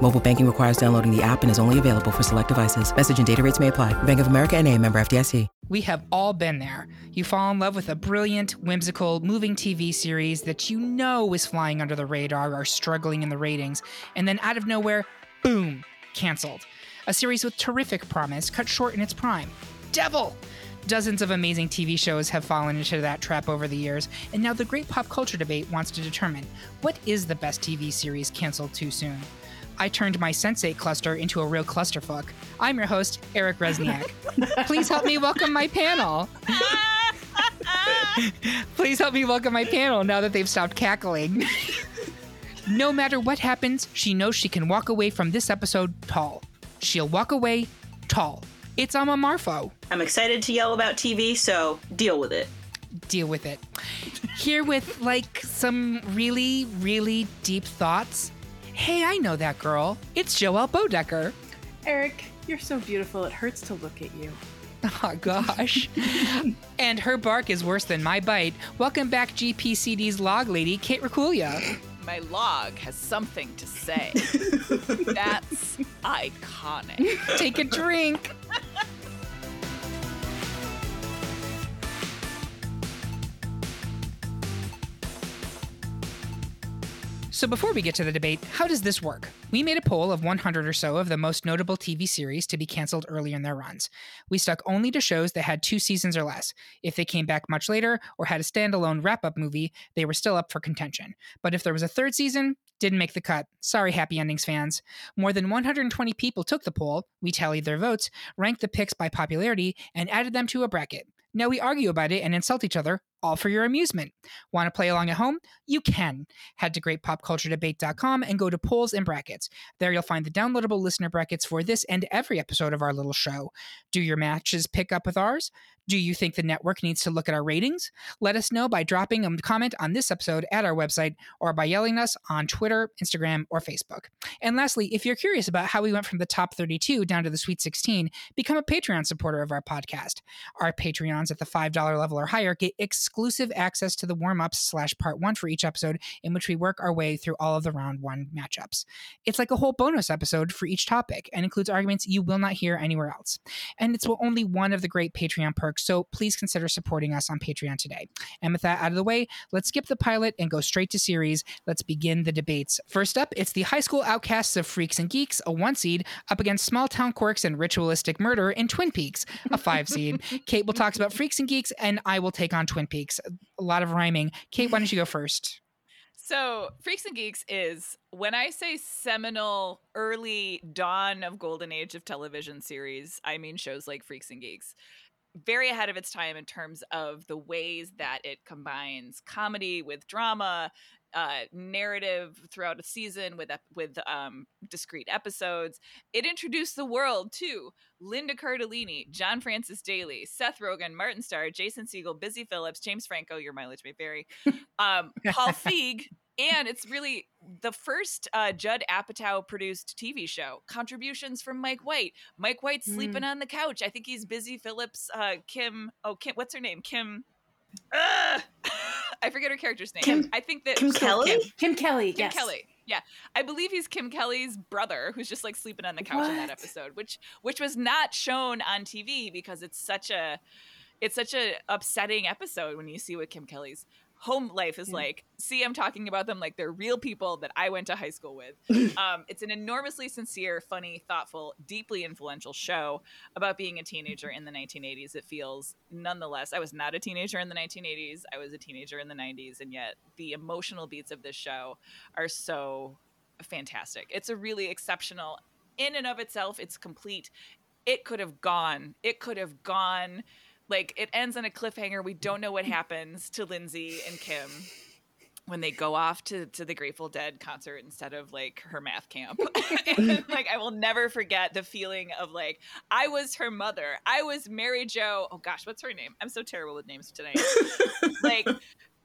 Mobile banking requires downloading the app and is only available for select devices. Message and data rates may apply. Bank of America and a member FDIC. We have all been there. You fall in love with a brilliant, whimsical, moving TV series that you know is flying under the radar or struggling in the ratings, and then out of nowhere, boom, canceled. A series with terrific promise cut short in its prime. Devil! Dozens of amazing TV shows have fallen into that trap over the years, and now the great pop culture debate wants to determine what is the best TV series canceled too soon. I turned my Sensei cluster into a real clusterfuck. I'm your host, Eric Resniak. Please help me welcome my panel. Please help me welcome my panel now that they've stopped cackling. no matter what happens, she knows she can walk away from this episode tall. She'll walk away tall. It's Amma Marfo. I'm excited to yell about TV, so deal with it. Deal with it. Here with like some really, really deep thoughts. Hey, I know that girl. It's Joelle Bodecker. Eric, you're so beautiful, it hurts to look at you. Oh gosh. and her bark is worse than my bite. Welcome back, GPCD's log lady, Kate Racculia. My log has something to say. That's iconic. Take a drink. So, before we get to the debate, how does this work? We made a poll of 100 or so of the most notable TV series to be canceled early in their runs. We stuck only to shows that had two seasons or less. If they came back much later or had a standalone wrap up movie, they were still up for contention. But if there was a third season, didn't make the cut. Sorry, Happy Endings fans. More than 120 people took the poll, we tallied their votes, ranked the picks by popularity, and added them to a bracket. Now we argue about it and insult each other, all for your amusement. Want to play along at home? You can. Head to greatpopculturedebate.com and go to polls and brackets. There you'll find the downloadable listener brackets for this and every episode of our little show. Do your matches pick up with ours? Do you think the network needs to look at our ratings? Let us know by dropping a comment on this episode at our website or by yelling us on Twitter, Instagram, or Facebook. And lastly, if you're curious about how we went from the top 32 down to the Sweet 16, become a Patreon supporter of our podcast. Our Patreons at the $5 level or higher get exclusive access to the warm ups slash part one for each episode, in which we work our way through all of the round one matchups. It's like a whole bonus episode for each topic and includes arguments you will not hear anywhere else. And it's only one of the great Patreon perks, so please consider supporting us on Patreon today. And with that out of the way, let's skip the pilot and go straight to series. Let's begin the debates. First up, it's the high school outcasts of Freaks and Geeks, a one seed, up against small town quirks and ritualistic murder in Twin Peaks, a five seed. Kate will talk about Freaks and Geeks, and I will take on Twin Peaks. A lot of rhyming. Kate, why don't you go first? So, Freaks and Geeks is when I say seminal early dawn of golden age of television series, I mean shows like Freaks and Geeks. Very ahead of its time in terms of the ways that it combines comedy with drama, uh, narrative throughout a season with with um, discrete episodes. It introduced the world to Linda Cardellini, John Francis Daly, Seth Rogen, Martin Starr, Jason Segel, Busy Phillips, James Franco. Your mileage may vary. Um, Paul Feig. And it's really the first uh, Judd Apatow produced TV show. Contributions from Mike White. Mike White's mm. sleeping on the couch. I think he's Busy Phillips. Uh, Kim. Oh, Kim. What's her name? Kim. Uh, I forget her character's name. Kim, I think that Kim Kelly. Kim, Kim Kelly. Kim yes. Kelly. Yeah, I believe he's Kim Kelly's brother, who's just like sleeping on the couch what? in that episode, which which was not shown on TV because it's such a it's such a upsetting episode when you see what Kim Kelly's home life is yeah. like. See, I'm talking about them like they're real people that I went to high school with. um, it's an enormously sincere, funny, thoughtful, deeply influential show about being a teenager in the 1980s. It feels, nonetheless, I was not a teenager in the 1980s. I was a teenager in the 90s, and yet the emotional beats of this show are so fantastic. It's a really exceptional, in and of itself, it's complete. It could have gone. It could have gone like it ends on a cliffhanger. We don't know what happens to Lindsay and Kim. when they go off to, to the Grateful Dead concert instead of like her math camp. and, like I will never forget the feeling of like I was her mother. I was Mary Jo. Oh gosh, what's her name? I'm so terrible with names tonight. like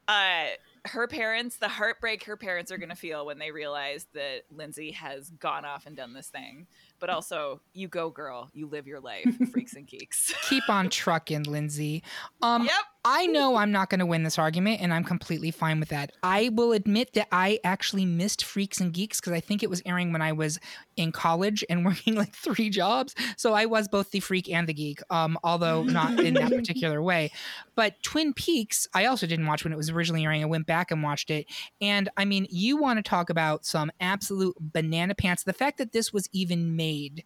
uh her parents, the heartbreak her parents are going to feel when they realize that Lindsay has gone off and done this thing. But also, you go, girl. You live your life, freaks and geeks. Keep on trucking, Lindsay. Um, yep. I know I'm not going to win this argument, and I'm completely fine with that. I will admit that I actually missed Freaks and Geeks because I think it was airing when I was in college and working like three jobs. So I was both the freak and the geek, um, although not in that particular way. But Twin Peaks, I also didn't watch when it was originally airing. I went back and watched it. And I mean, you want to talk about some absolute banana pants. The fact that this was even made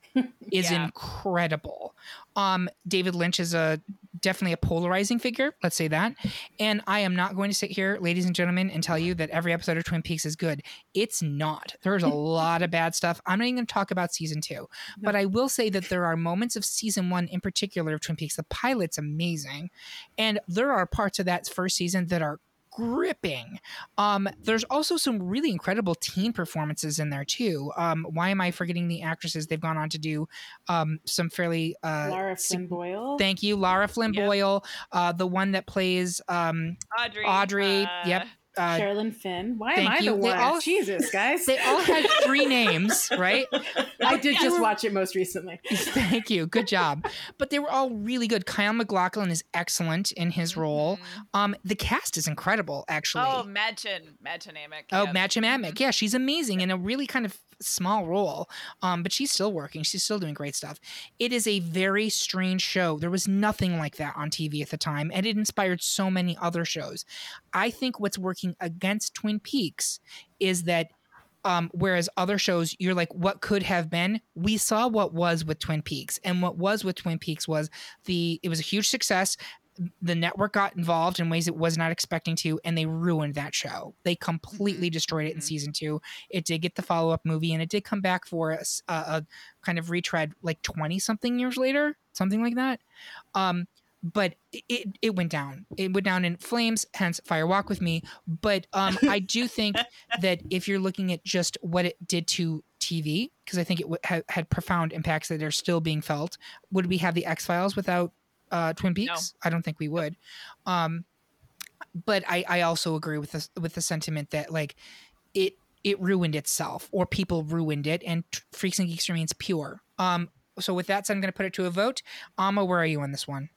is Yeah. incredible. Um, David Lynch is a definitely a polarizing figure. Let's say that. And I am not going to sit here, ladies and gentlemen, and tell you that every episode of Twin Peaks is good. It's not. There's a lot of bad stuff. I'm not even going to talk about season two, but I will say that there are moments of season one in particular of Twin Peaks. The pilot's amazing, and there are parts of that first season that are gripping. Um, there's also some really incredible teen performances in there too. Um, why am I forgetting the actresses? They've gone on to do um, some fairly uh, Laura sig- Flynn Boyle. Thank you, Lara Flynn Yep. Boyle, uh, the one that plays um, Audrey. Audrey. uh, yep. Uh, Sherilyn Fenn. Why am I you. the one? all- Jesus, guys. they all had three names, right? I did just watch it most recently. Thank you. Good job. But they were all really good. Kyle MacLachlan is excellent in his role. mhm. Um, the cast is incredible, actually. Oh, Madchen. Madchen Amick. Oh, yep. Match Amick. Yeah, she's amazing in a really kind of small role. Um, but she's still working. She's still doing great stuff. It is a very strange show. There was nothing like that on TV at the time, and it inspired so many other shows. I think what's working against Twin Peaks is that um, whereas other shows, you're like, what could have been? We saw what was with Twin Peaks, and what was with Twin Peaks was the it was a huge success. The network got involved in ways it was not expecting to, and they ruined that show. They completely destroyed it in Mhm. season two. It did get the follow up movie, and it did come back for a kind of retread like twenty something years later, something like that. Um, but it- it, went down. It went down in flames, hence Fire Walk with Me. But um, I do think that if you're looking at just what it did to TV, because I think it w- ha- had profound impacts that are still being felt, would we have the X Files without uh, Twin Peaks? I don't think we would. Um, but I, I also agree with the with the sentiment that like it it ruined itself or people ruined it, and Freaks and Geeks remains pure. Um, so with that said, I'm going to put it to a vote. Amma, where are you on this one?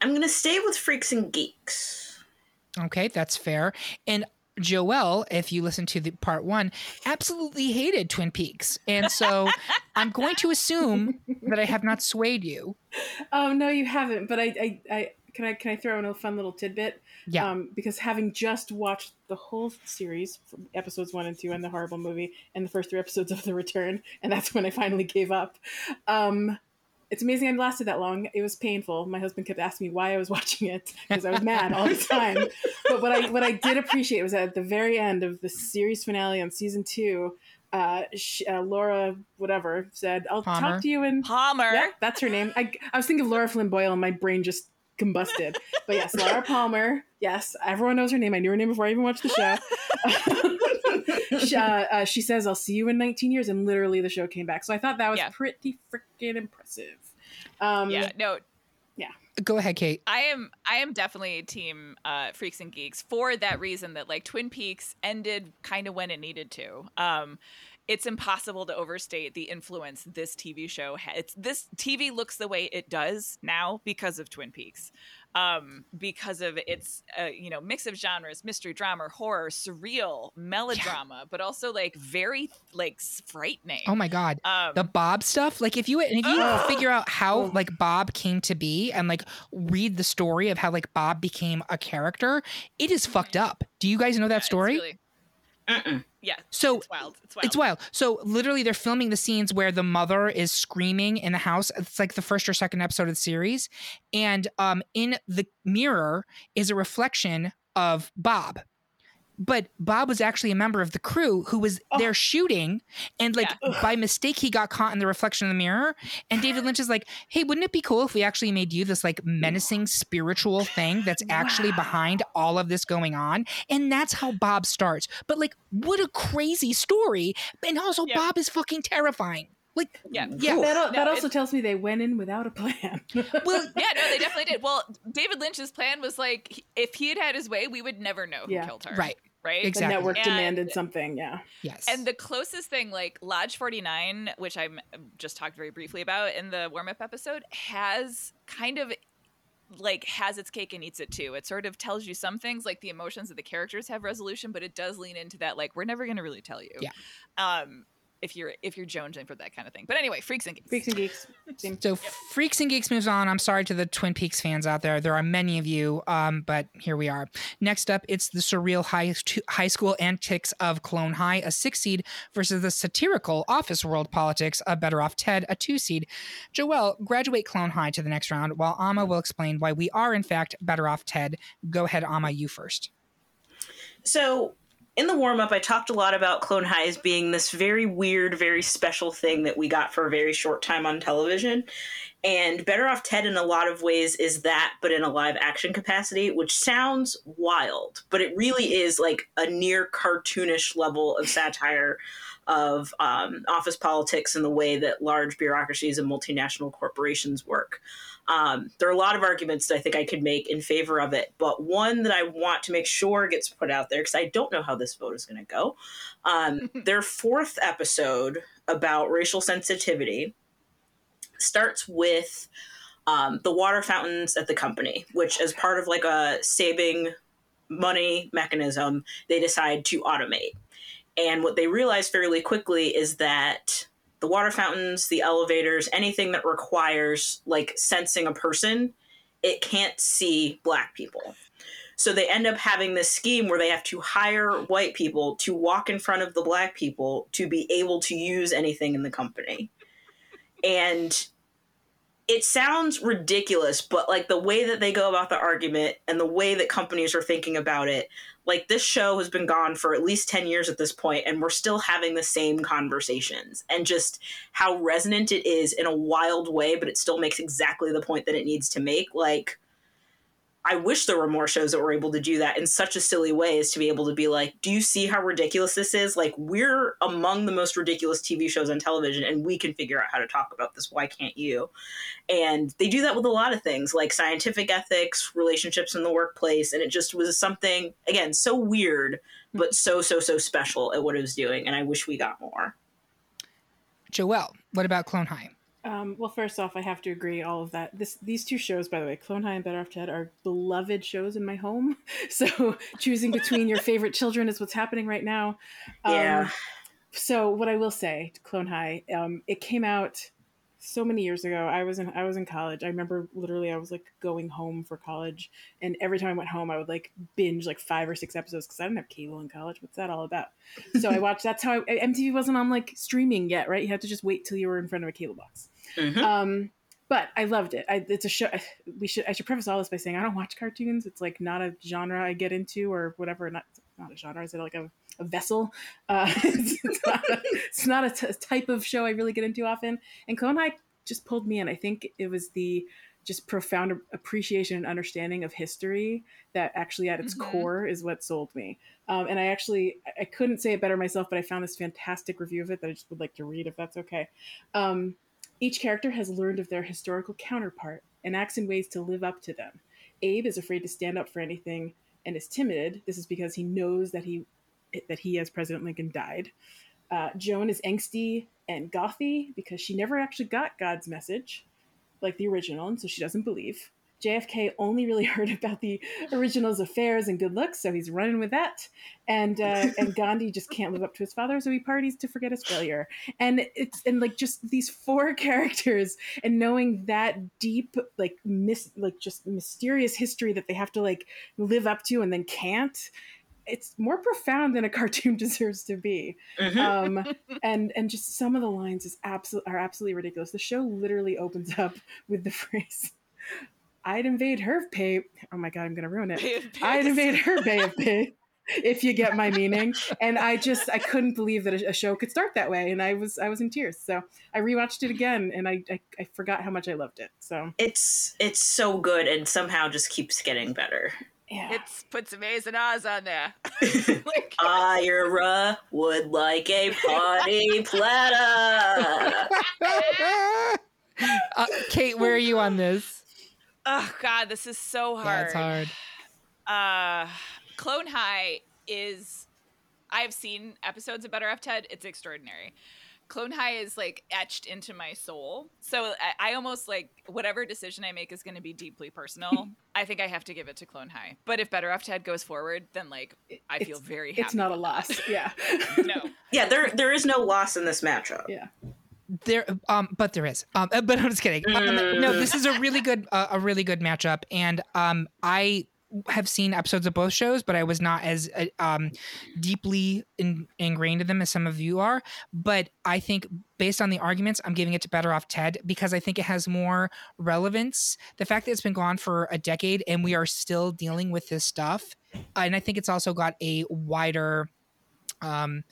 I'm gonna stay with Freaks and Geeks. Okay, that's fair. And Joelle, if you listen to the part one, absolutely hated Twin Peaks. And so I'm going to assume that I have not swayed you. Oh no, you haven't. But I, I, I can I can I throw in a fun little tidbit? Yeah. Um, because having just watched the whole series, from episodes one and two, and the horrible movie, and the first three episodes of The Return, and that's when I finally gave up. Um, it's amazing I lasted that long. It was painful. My husband kept asking me why I was watching it because I was mad all the time. But what I what I did appreciate was that at the very end of the series finale on season two, uh, sh uh, Laura whatever said, "I'll Palmer. talk to you in Palmer. Yep, that's her name. I, I was thinking of Laura Flynn Boyle and my brain just combusted. But yes, Laura Palmer. Yes, everyone knows her name. I knew her name before I even watched the show. she, uh, uh, she says, I'll see you in 19 years. And literally the show came back. So I thought that was Yeah. pretty freaking impressive. Um, Yeah, no, Go ahead, Kate. I am I am definitely team uh, Freaks and Geeks for that reason that like Twin Peaks ended kind of when it needed to. Um, it's impossible to overstate the influence this TV show had. It's, this TV looks the way it does now because of Twin Peaks, um, because of its uh, you know mix of genres, mystery drama, horror, surreal, melodrama, but also like very like frightening. Oh my God. um, The Bob stuff, like if you if you Ugh. figure out how Oh. like Bob came to be and like read the story of how like Bob became a character, it is fucked up. Do you guys know yeah, that it's story? really- Mm-mm. yeah, So it's wild. It's wild. It's wild. So literally, they're filming the scenes where the mother is screaming in the house. It's like the first or second episode of the series, and um, in the mirror is a reflection of Bob. But Bob was actually a member of the crew who was Oh. there shooting, and like Yeah. by mistake he got caught in the reflection of the mirror. And David Lynch is like, "Hey, wouldn't it be cool if we actually made you this like menacing spiritual thing that's actually Wow. behind all of this going on?" And that's how Bob starts. But like, what a crazy story! And also, Yeah. Bob is fucking terrifying. Like, Yeah. yeah. Cool. That, al- No, also tells me they went in without a plan. Well, Yeah, no, they definitely did. Well, David Lynch's plan was like, if he had had his way, we would never know who Yeah. killed her. Right. Right. the network And- demanded something. Yeah. yes. And the closest thing, like Lodge 49, which I just talked very briefly about in the warm up episode, has kind of like has its cake and eats it too. It sort of tells you some things like the emotions of the characters have resolution, but it does lean into that like we're never going to really tell you. Yeah. Um if you're if you're jonesing for that kind of thing. But anyway, freaks and geeks. Freaks and geeks. Same. So Freaks and Geeks moves on. I'm sorry to the Twin Peaks fans out there. There are many of you, um, but here we are. Next up, it's the surreal high, high school antics of Clone High, a six seed, versus the satirical office world politics of Better Off Ted, a two seed. Joelle, graduate Clone High to the next round, while Amma will explain why we are, in fact, Better Off Ted. Go ahead, Amma, you first. So, in the warm up, I talked a lot about Clone High as being this very weird, very special thing that we got for a very short time on television. And Better Off Ted, in a lot of ways, is that, but in a live action capacity, which sounds wild, but it really is like a near cartoonish level of satire of um, office politics and the way that large bureaucracies and multinational corporations work. Um, there are a lot of arguments that I think I could make in favor of it, but one that I want to make sure gets put out there because I don't know how this vote is going to go. Um, their fourth episode about racial sensitivity starts with um, the water fountains at the company, which, as part of like a saving money mechanism, they decide to automate. And what they realize fairly quickly is that the water fountains, the elevators, anything that requires like sensing a person, it can't see black people. So they end up having this scheme where they have to hire white people to walk in front of the black people to be able to use anything in the company. And it sounds ridiculous, but like the way that they go about the argument and the way that companies are thinking about it, like this show has been gone for at least 10 years at this point and we're still having the same conversations and just how resonant it is in a wild way but it still makes exactly the point that it needs to make. Like I wish there were more shows that were able to do that in such a silly way as to be able to be like, do you see how ridiculous this is? Like, we're among the most ridiculous TV shows on television, and we can figure out how to talk about this. Why can't you? And they do that with a lot of things, like scientific ethics, relationships in the workplace. And it just was something, again, so weird, but so, so, so special at what it was doing. And I wish we got more. Joelle, what about Clone High? Um, well, first off, I have to agree. All of that. This, these two shows, by the way, Clone High and Better Off Ted, are beloved shows in my home. So choosing between your favorite children is what's happening right now. Um, Yeah. So what I will say, to Clone High, um, it came out so many years ago. I was in I was in college. I remember literally I was like going home for college, and every time I went home, I would like binge like five or six episodes because I didn't have cable in college. What's that all about? So I watched. That's how I, MTV wasn't on like streaming yet, right? You had to just wait till you were in front of a cable box. Mhm. Um, but I loved it. I, it's a show. We should. I should preface all this by saying I don't watch cartoons. It's like not a genre I get into or whatever. Not not a genre. Is it like a, a vessel? Uh, it's, it's not a, it's not a t- type of show I really get into often. And Clone High just pulled me in. I think it was the just profound appreciation and understanding of history that actually at its Mhm. core is what sold me. Um, and I actually I- I couldn't say it better myself, but I found this fantastic review of it that I just would like to read if that's okay. Um, each character has learned of their historical counterpart and acts in ways to live up to them. Abe is afraid to stand up for anything and is timid. This is because he knows that he that he, as President Lincoln, died. Uh, Joan is angsty and gothy because she never actually got God's message, like the original, and so she doesn't believe. JFK only really heard about the original's affairs and good looks, so he's running with that. And uh, and Gandhi just can't live up to his father, so he parties to forget his failure. And it's and like just these four characters, and knowing that deep, like mis like just mysterious history that they have to like live up to and then can't. It's more profound than a cartoon deserves to be Mhm. um, and and just some of the lines is absolute are absolutely ridiculous. The show literally opens up with the phrase, "I'd invade her pay." Oh my god, I'm gonna ruin it. I'd invade her bay of pay. if you get my meaning. And I just I couldn't believe that a, a show could start that way, and I was I was in tears. So I rewatched it again, and I, I I forgot how much I loved it. So It's it's so good and somehow just keeps getting better. Yeah, It's put some A's and O's on there. like, Ira would like a party platter. uh, Kate, where are you on this? oh God, this is so hard. That's hard. uh clone high is i've seen episodes of better off ted it's extraordinary clone high is like etched into my soul so i, I almost like whatever decision i make is going to be deeply personal i think i have to give it to clone high but if better off ted goes forward then like i feel It's- very happy it's not a loss. Yeah, no Yeah, there there is no loss in this matchup. yeah. There, um, but there is. Um, but I'm just kidding. Um, no, this is a really good, uh, a really good matchup, and um, I have seen episodes of both shows, but I was not as uh, um deeply in, ingrained in them as some of you are. But I think based on the arguments, I'm giving it to Better Off Ted because I think it has more relevance. The fact that it's been gone for a decade and we are still dealing with this stuff, and I think it's also got a wider. Um,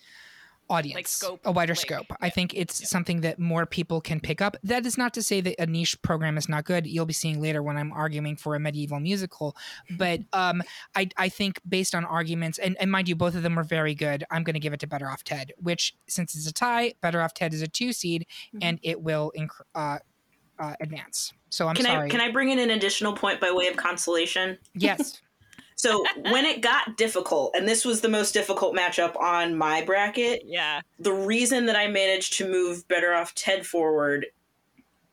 audience scope, a wider like, scope. I think it's something that more people can pick up. That is not to say that a niche program is not good. You'll be seeing later when i'm arguing for a medieval musical. But um i i think based on arguments and, and mind you both of them were very good i'm going to give it to better off ted which since it's a tie better off ted is a two seed Mhm. and it will inc- uh, uh advance. So i'm can sorry. I can I bring in an additional point by way of consolation? yes So when it got difficult, and this was the most difficult matchup on my bracket, yeah the reason that I managed to move better off Ted forward,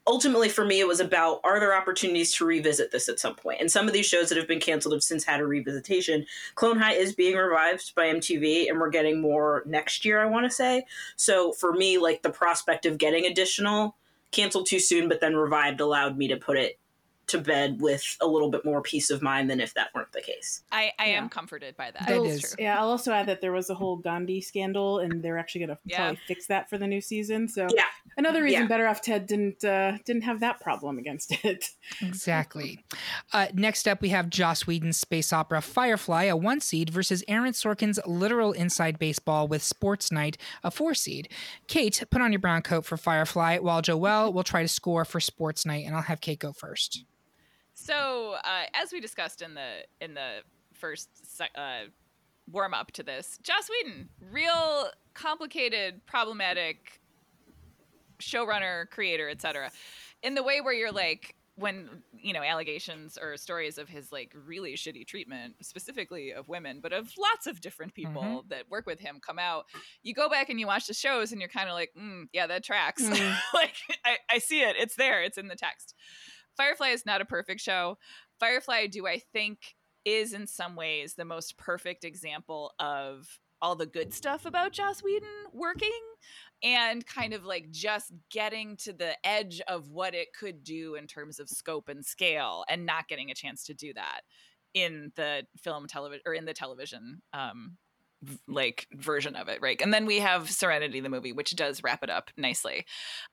ultimately for me, it was about are there opportunities to revisit this at some point? And some of these shows that have been canceled have since had a revisitation. Clone High is being revived by MTV, and we're getting more next year, I want to say. So for me, like the prospect of getting additional canceled too soon, but then revived allowed me to put it to bed with a little bit more peace of mind than if that weren't the case. i i Yeah. am comforted by that That I'll- is- It's Yeah, I'll also add that there was a whole Gandhi scandal, and they're actually going to Yeah. probably fix that for the new season. So Yeah. another reason Yeah. Better Off Ted didn't uh, didn't have that problem against it. Exactly. Uh, next up, we have Joss Whedon's space opera Firefly, a one seed, versus Aaron Sorkin's literal inside baseball with Sports Night, a four seed. Kate, put on your brown coat for Firefly, while Joelle will try to score for Sports Night, and I'll have Kate go first. So, uh, as we discussed in the in the first uh, warm up to this, Joss Whedon, real complicated, problematic showrunner, creator, etc. In the way where you're like when you know allegations or stories of his like really shitty treatment specifically of women but of lots of different people that work with him come out you go back and you watch the shows and you're kind of like mm, yeah that tracks. Mm. like I, I see it. It's there. It's in the text Firefly is not a perfect show. Firefly, do I think, is in some ways the most perfect example of all the good stuff about Joss Whedon working and kind of like just getting to the edge of what it could do in terms of scope and scale and not getting a chance to do that in the film television or in the television um like version of it right? And then we have serenity the movie which does wrap it up nicely.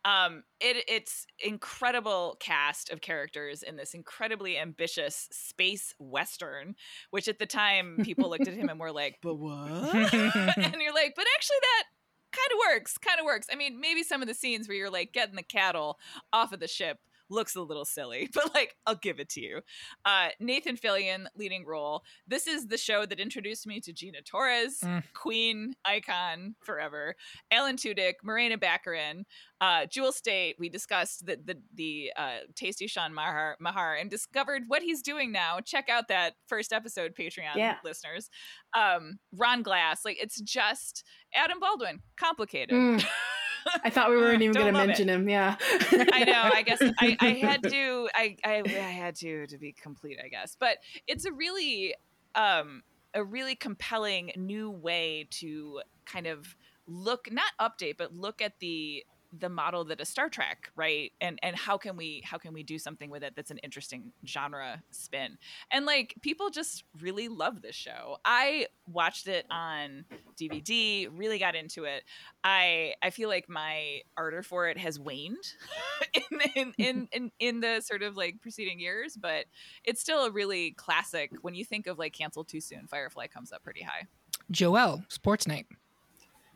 Um it it's incredible cast of characters in this incredibly ambitious space western which at the time people looked at him and were like but what? And you're like but actually that kind of works kind of works. I mean maybe some of the scenes where you're like getting the cattle off of the ship looks a little silly but like i'll give it to you uh nathan fillion leading role this is the show that introduced me to gina torres Mm. queen icon forever alan tudyk morena baccarin uh, Jewel Staite, we discussed the the, the uh, tasty Sean Maher, Maher and discovered what he's doing now. Check out that first episode, Patreon Yeah. listeners. Um, Ron Glass, like it's just Adam Baldwin, complicated. Mm. I thought we weren't even going to love it. mention him. Yeah, I know. I guess I, I had to. I, I I had to to be complete. I guess, but it's a really um a really compelling new way to kind of look not update but look at the the model that is Star Trek, right? And and how can we how can we do something with it that's an interesting genre spin? And like people just really love this show. I watched it on DVD, really got into it. I I feel like my ardor for it has waned in, in, in in in the sort of like preceding years, but it's still a really classic. When you think of like canceled too soon, Firefly comes up pretty high. Joel, Sports Night.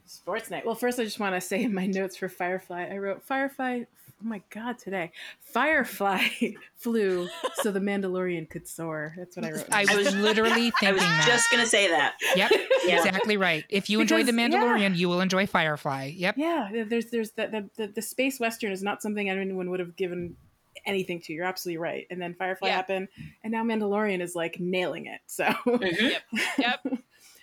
Sports night. Well, first, I just want to say in my notes for Firefly, I wrote Firefly. Oh my God, today. Firefly flew so the Mandalorian could soar. That's what I wrote. I was literally thinking I was that. just gonna say that. Yep, Yeah. exactly right. If you enjoy The Because- yeah. Mandalorian, you will enjoy Firefly. Yep. yeah, there's there's the, the the the space western is not something anyone would have given anything to. You're absolutely right. And then Firefly Yeah. happened, and now Mandalorian is like nailing it. So. Mhm. Yep.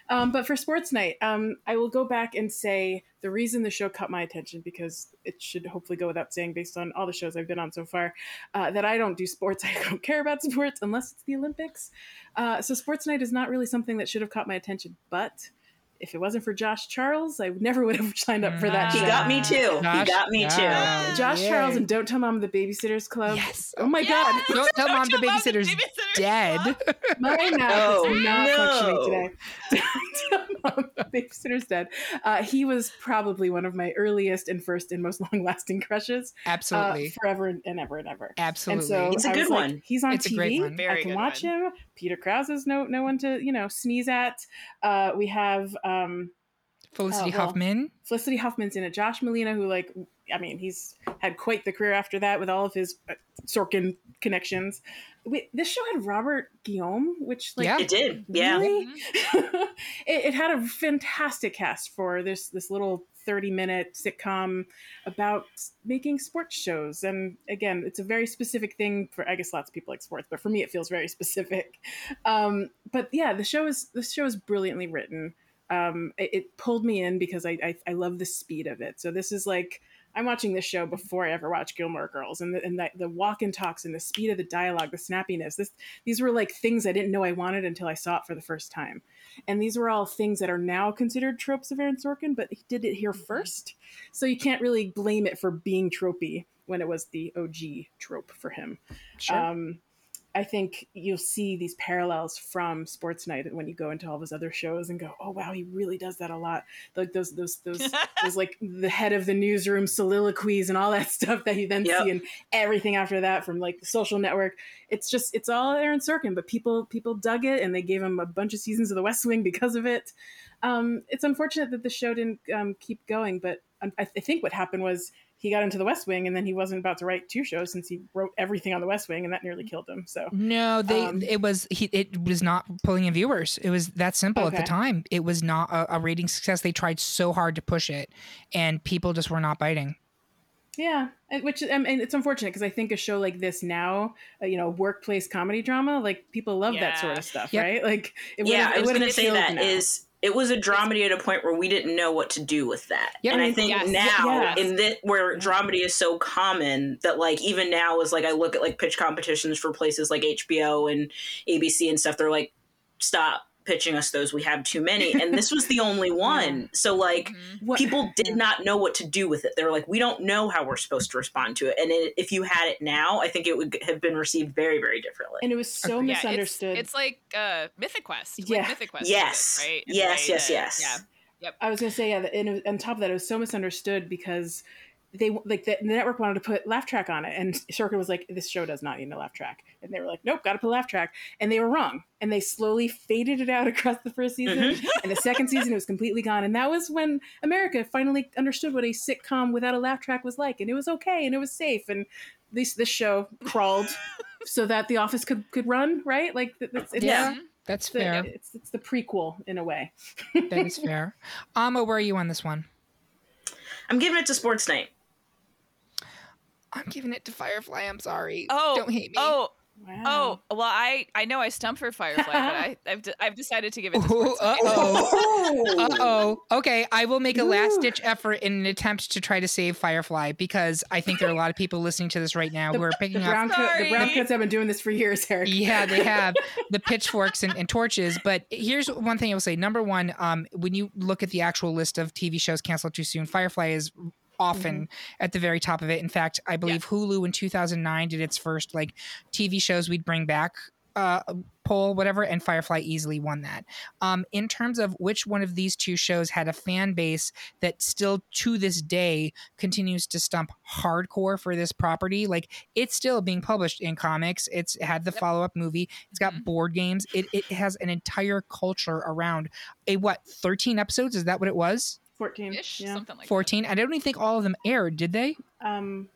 Um, but for sports night, um, I will go back and say the reason the show caught my attention because it should hopefully go without saying, based on all the shows I've been on so far, uh, that I don't do sports. I don't care about sports unless it's the Olympics. Uh, so sports night is not really something that should have caught my attention. But if it wasn't for Josh Charles, I never would have signed up for that. Show. He show. got me too. Josh- he got me too. yeah. Josh Yay. Charles and Don't Tell Mom the Babysitters Club. Yes. Oh my God. Don't tell mom the Don't tell Mom the babysitter's Babysitter's dead. Club. My mouth Oh, is not no. functioning today. Don't tell mom the Babysitter's dead. Uh, he was probably one of my earliest and first and most long-lasting crushes. Uh, Absolutely. forever and ever and ever. Absolutely. And so It's a I good was like, one. He's on It's a TV. great one. Very I can good watch one. him. Peter Krause is no no one to you know sneeze at. Uh, we have um, Felicity Oh, well. Huffman. Felicity Huffman's in it. Josh Malina, who like, I mean, he's had quite the career after that with all of his uh, Sorkin connections. Wait, this show had Robert Guillaume, which like Yeah. It did. Yeah. Really? it, it had a fantastic cast for this this little 30 minute sitcom about making sports shows. And again it's a very specific thing for i guess lots of people like sports but for me it feels very specific. Um, but yeah the show is the show is brilliantly written. Um, it, it pulled me in because I, I i love the speed of it. So this is like I'm watching this show before I ever watched Gilmore Girls, and the, and the, the walk and talks and the speed of the dialogue, the snappiness. This these were like things I didn't know I wanted until I saw it for the first time, and these were all things that are now considered tropes of Aaron Sorkin, but he did it here first, so you can't really blame it for being tropey when it was the OG trope for him. Sure. Um, I think you'll see these parallels from Sports Night when you go into all his other shows and go, "Oh wow, he really does that a lot." Like those, those, those, those like the head of the newsroom soliloquies and all that stuff that you then Yep. see and everything after that from like the Social Network. It's just it's all Aaron Sorkin, but people people dug it and they gave him a bunch of seasons of The West Wing because of it. Um, it's unfortunate that the show didn't um, keep going, but I, I think what happened was he got into The West Wing and then he wasn't about to write two shows since he wrote everything on The West Wing and that nearly killed him. So No, they Um, it was he it was not pulling in viewers. It was that simple at the time. It was not a, a rating success. They tried so hard to push it, and people just were not biting. Yeah, and which I mean, it's unfortunate because I think a show like this now, uh, you know, workplace comedy drama, like people love that sort of stuff, Yep. right? Like, it yeah, would've- I it was would've going to say killed that now. is it was a dramedy at a point where we didn't know what to do with that. Yeah. and I think Yes. now Yes. in that where dramedy is so common that like even now is like I look at like pitch competitions for places like HBO and ABC and stuff. They're like, stop pitching us those. We have too many, and this was the only one. So like. Mhm. People did not know what to do with it. They're like, we don't know how we're supposed to respond to it. And it, if you had it now, I think it would have been received very, very differently. and it was so Yeah, misunderstood. it's like uh, Mythic Quest. Yeah. Like Mythic Quest. Yes. it, right? Yes, yes, that- yes. Yeah. Yep. I was gonna say yeah, and on top of that, it was so misunderstood because they like the, the network wanted to put laugh track on it, and Sorkin was like, "This show does not need a laugh track," and they were like, "Nope, got to put laugh track," and they were wrong, and they slowly faded it out across the first season, mm-hmm. and the second season it was completely gone, and that was when America finally understood what a sitcom without a laugh track was like, and it was okay, and it was safe, and this this show crawled so that The Office could could run right, like it's, it's Yeah. That's the, fair. it's it's the prequel in a way. that is fair. Amma, where are you on this one? I'm giving it to Sports Night. I'm giving it to Firefly. I'm sorry. Oh, don't hate me. Oh, Wow. oh. Well, I I know I stumped for Firefly, but I I've, de- I've decided to give it to Ooh, Sports Night. uh oh. Uh oh. Okay, I will make a last ditch effort in an attempt to try to save Firefly because I think there are a lot of people listening to this right now who are picking The up. brown, coat, the brown Sorry. coats have been doing this for years, Eric. Yeah, they have the pitchforks and, and torches. But here's one thing I will say. Number one, um, when you look at the actual list of TV shows canceled too soon, Firefly is often at the very top of it. In fact, I believe Hulu in 2009 did its first like TV shows we'd bring back uh, poll, whatever, and Firefly easily won that. Um, in terms of which one of these two shows had a fan base that still to this day continues to stump hardcore for this property, like it's still being published in comics. It's had the follow up movie. It's got Mhm. board games. It it has an entire culture around a what thirteen episodes? Is that what it was? 14. Ish, Yeah. something like that. Fourteen. I don't even think all of them aired. Did they? Um,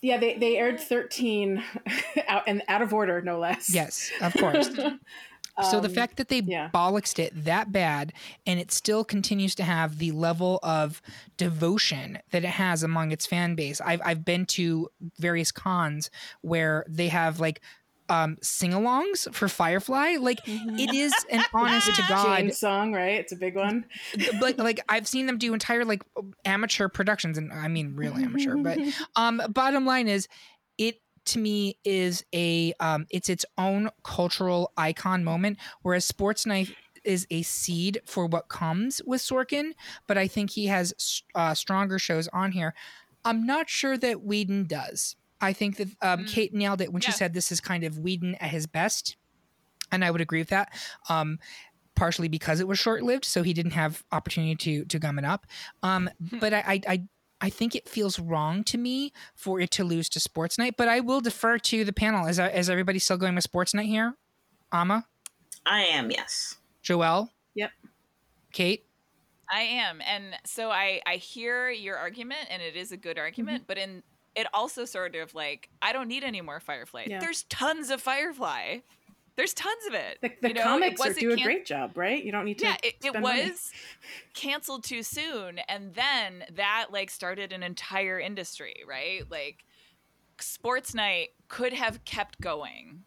yeah, they, they aired 13 out and out of order, no less. Yes, of course. so the Um, fact that they yeah. bollocksed it that bad and it still continues to have the level of devotion that it has among its fan base. I've I've been to various cons where they have like um sing-alongs for Firefly. Like it is an honest to God song, right? It's a big one. like like I've seen them do entire like amateur productions and I mean real amateur, but um bottom line is it to me is a um it's its own cultural icon moment whereas sports night is a seed for what comes with Sorkin but I think he has uh, stronger shows on here I'm not sure that Whedon does I think that um, Mm. Kate nailed it when she said this is kind of Whedon at his best and I would agree with that um partially because it was short-lived so he didn't have opportunity to to gum it up um but I, I i i think it feels wrong to me for it to lose to sports night but i will defer to the panel is, is everybody still going with sports night here ama I am, yes. joelle Yep. kate I am. And so I I hear your argument and it is a good argument, Mm-hmm. but in it also sort of like I don't need any more Firefly. Yeah. There's tons of Firefly. There's tons of it. The, the You know, comics are, wasn't do a can- great job, right? You don't need to. Yeah, it, it was money. canceled too soon and then that like started an entire industry, right? Like Sports Night could have kept going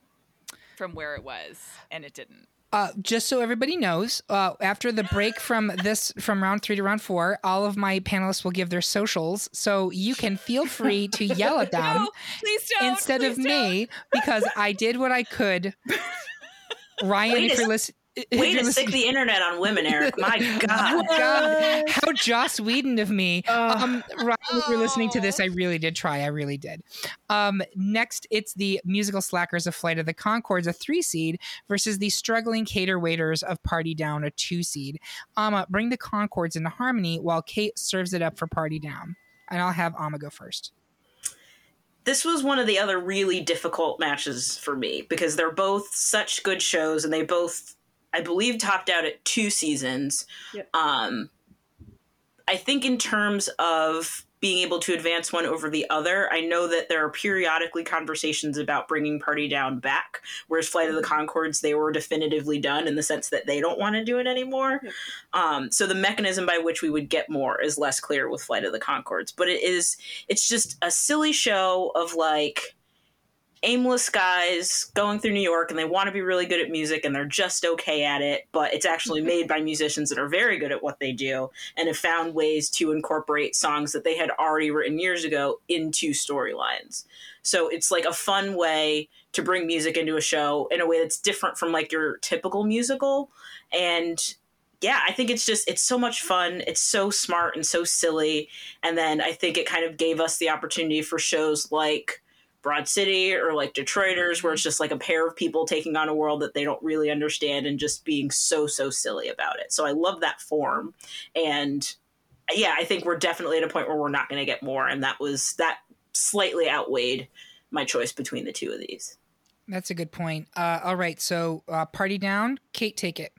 from where it was and it didn't. Uh, just so everybody knows, uh, after the break from this from round three to round four, all of my panelists will give their socials, so you can feel free to yell at them. No, please don't. instead of don't. me because I did what I could. Ryan, Way if you're, lis- if Way to stick the internet on women, Eric. My Oh, God. God, how Joss Whedon of me. Ugh. Um, Ryan, if you're listening to this, Oh. I really did try. I really did. Um, next, it's the musical slackers of Flight of the Conchords, a three seed, versus the struggling cater waiters of Party Down, a two seed. Amma, bring the Conchords into harmony while Kate serves it up for Party Down. And I'll have Amma go first. this was one of the other really difficult matches for me because they're both such good shows and they both i believe topped out at two seasons Yep. um i think in terms of being able to advance one over the other i know that there are periodically conversations about bringing party down back whereas flight of the conchords they were definitively done in the sense that they don't want to do it anymore Yep. um, so the mechanism by which we would get more is less clear with flight of the conchords but it is it's just a silly show of like aimless guys going through New York and they want to be really good at music and they're just okay at it, but it's actually mm-hmm. made by musicians that are very good at what they do and have found ways to incorporate songs that they had already written years ago into storylines. So it's like a fun way to bring music into a show in a way that's different from like your typical musical and yeah, I think it's just it's so much fun. It's so smart and so silly. And then I think it kind of gave us the opportunity for shows like Broad City or like Detroiters, where it's just like a pair of people taking on a world that they don't really understand and just being so, so silly about it. So I love that form. And yeah, I think we're definitely at a point where we're not going to get more. And that was that slightly outweighed my choice between the two of these. That's a good point. Uh, all right, so uh, Party Down, Kate, take it.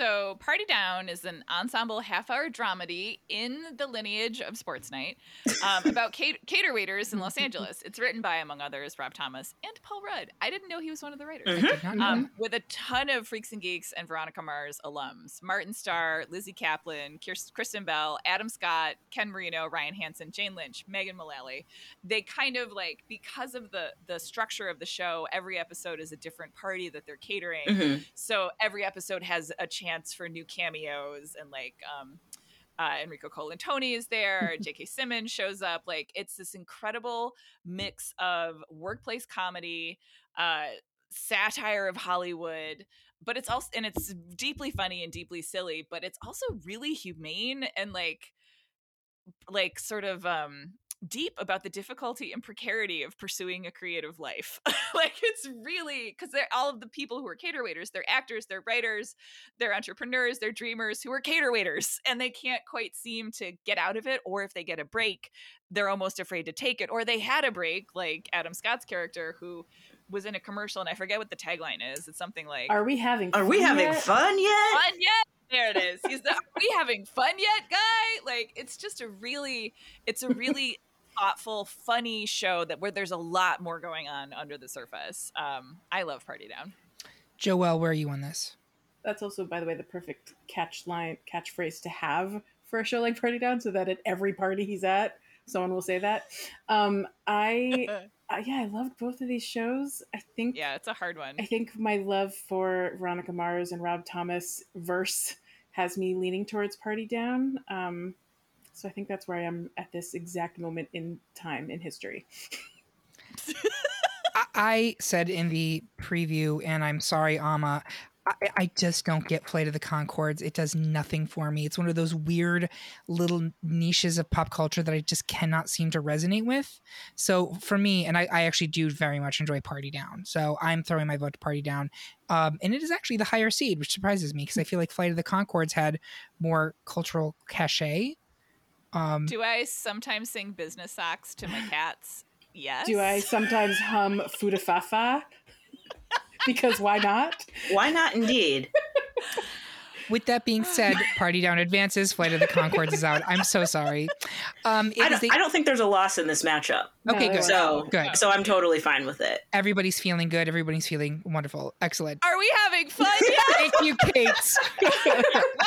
So, Party Down is an ensemble half hour dramedy in the lineage of Sports Night um, about cat- cater waiters in Los Angeles. It's written by, among others, Rob Thomas and Paul Rudd. I didn't know he was one of the writers. Mhm. Did not know Um, with a ton of Freaks and Geeks and Veronica Mars alums Martin Starr, Lizzy Caplan, Kristen Bell, Adam Scott, Ken Marino, Ryan Hansen, Jane Lynch, Megan Mullally. They kind of like, because of the, the structure of the show, every episode is a different party that they're catering Mhm. so every episode has a chance for new cameos and like um uh, Enrico Colantoni is there. J.K. Simmons shows up. Like it's this incredible mix of workplace comedy, uh, satire of Hollywood, but it's also and it's deeply funny and deeply silly. But it's also really humane and like like sort of um deep about the difficulty and precarity of pursuing a creative life. like it's really because they're all of the people who are cater waiters, they're actors, they're writers, they're entrepreneurs, they're dreamers who are cater waiters, and they can't quite seem to get out of it. Or if they get a break, they're almost afraid to take it. Or they had a break, like Adam Scott's character who was in a commercial and I forget what the tagline is. It's something like Are we having Are we having yet? fun yet? fun yet? There it is. He's the Are we having fun yet guy? Like it's just a really it's a really thoughtful, funny show that where there's a lot more going on under the surface. Um, I love Party Down. Joelle, where are you on this? That's also, by the way, the perfect catch line, catchphrase to have for a show like Party Down, so that at every party he's at, someone will say that. Um, I, uh, yeah, I loved both of these shows. I think, yeah, it's a hard one. I think my love for Veronica Mars and Rob Thomas verse has me leaning towards Party Down. Um, so I think that's where I am at this exact moment in time in history. I, said in the preview, and I'm sorry, Amma. I, I just don't get Flight of the Conchords. It does nothing for me. It's one of those weird little niches of pop culture that I just cannot seem to resonate with. So for me, and I, I actually do very much enjoy Party Down. So I'm throwing my vote to Party Down. Um, and it is actually the higher seed, which surprises me because I feel like Flight of the Conchords had more cultural cachet. Um, Do I sometimes sing business socks to my cats? Yes. Do I sometimes hum Foux Du Fafa? because why not? Why not indeed? With that being said, Party Down advances. Flight of the Conchords is out. I'm so sorry. Um, it I don't, a- I don't think there's a loss in this matchup. okay, No, good. So Good. so I'm totally fine with it. Everybody's feeling good. Everybody's feeling wonderful. Excellent. Are we having fun yet? Thank you, Kate.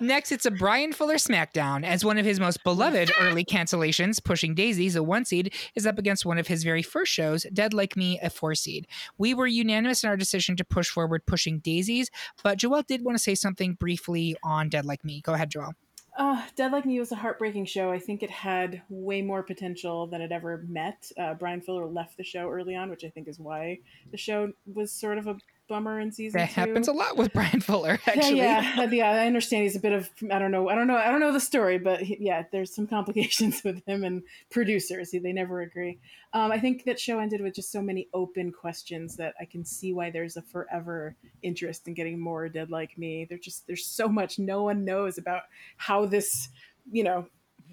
Next, it's a Bryan Fuller SmackDown. As one of his most beloved early cancellations, Pushing Daisies, a one seed, is up against one of his very first shows, Dead Like Me, a four seed. We were unanimous in our decision to push forward Pushing Daisies, but Joelle did want to say something briefly on Dead Like Me. Go ahead, Joelle. Uh, Dead Like Me was a heartbreaking show. I think it had way more potential than it ever met. Uh, Bryan Fuller left the show early on, which I think is why the show was sort of a bummer in season That two. happens a lot with Bryan Fuller, actually. Yeah, yeah, yeah. I understand he's a bit of I don't know, I don't know, I don't know the story, but he, yeah, there's some complications with him and producers. They never agree. Um, I think that show ended with just so many open questions that I can see why there's a forever interest in getting more Dead Like Me. There's just there's so much no one knows about how this, you know,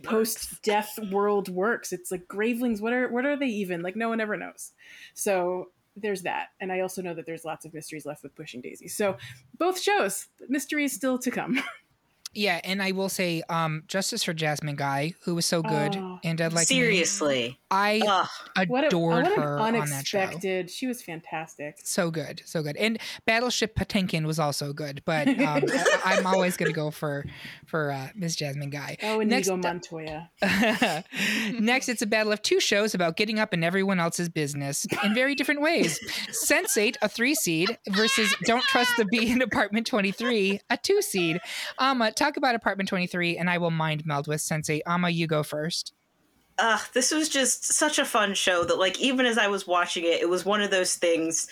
post death world works. It's like gravelings. What are what are they even like? No one ever knows. So there's that, and I also know that there's lots of mysteries left with Pushing Daisy. So both shows, mysteries still to come. Yeah, and I will say, um, Justice for Jasmine Guy, who was so good Oh, and Dead Like Me, Seriously. I Ugh. what a, adored what an her on that show. unexpected. She was fantastic. So good, so good. And Battleship Potemkin was also good, but um, I, I'm always going to go for for uh, Miss Jasmine Guy. Oh, and Next- Inigo Montoya. Next, it's a battle of two shows about getting up in everyone else's business in very different ways. Sense8, a three seed, versus Don't Trust the Bee in Apartment 23, a two seed. Amma, talk about Apartment 23, and I will mind meld with Sense8. Amma, you go first. Ugh, this was just such a fun show that like even as I was watching it, it was one of those things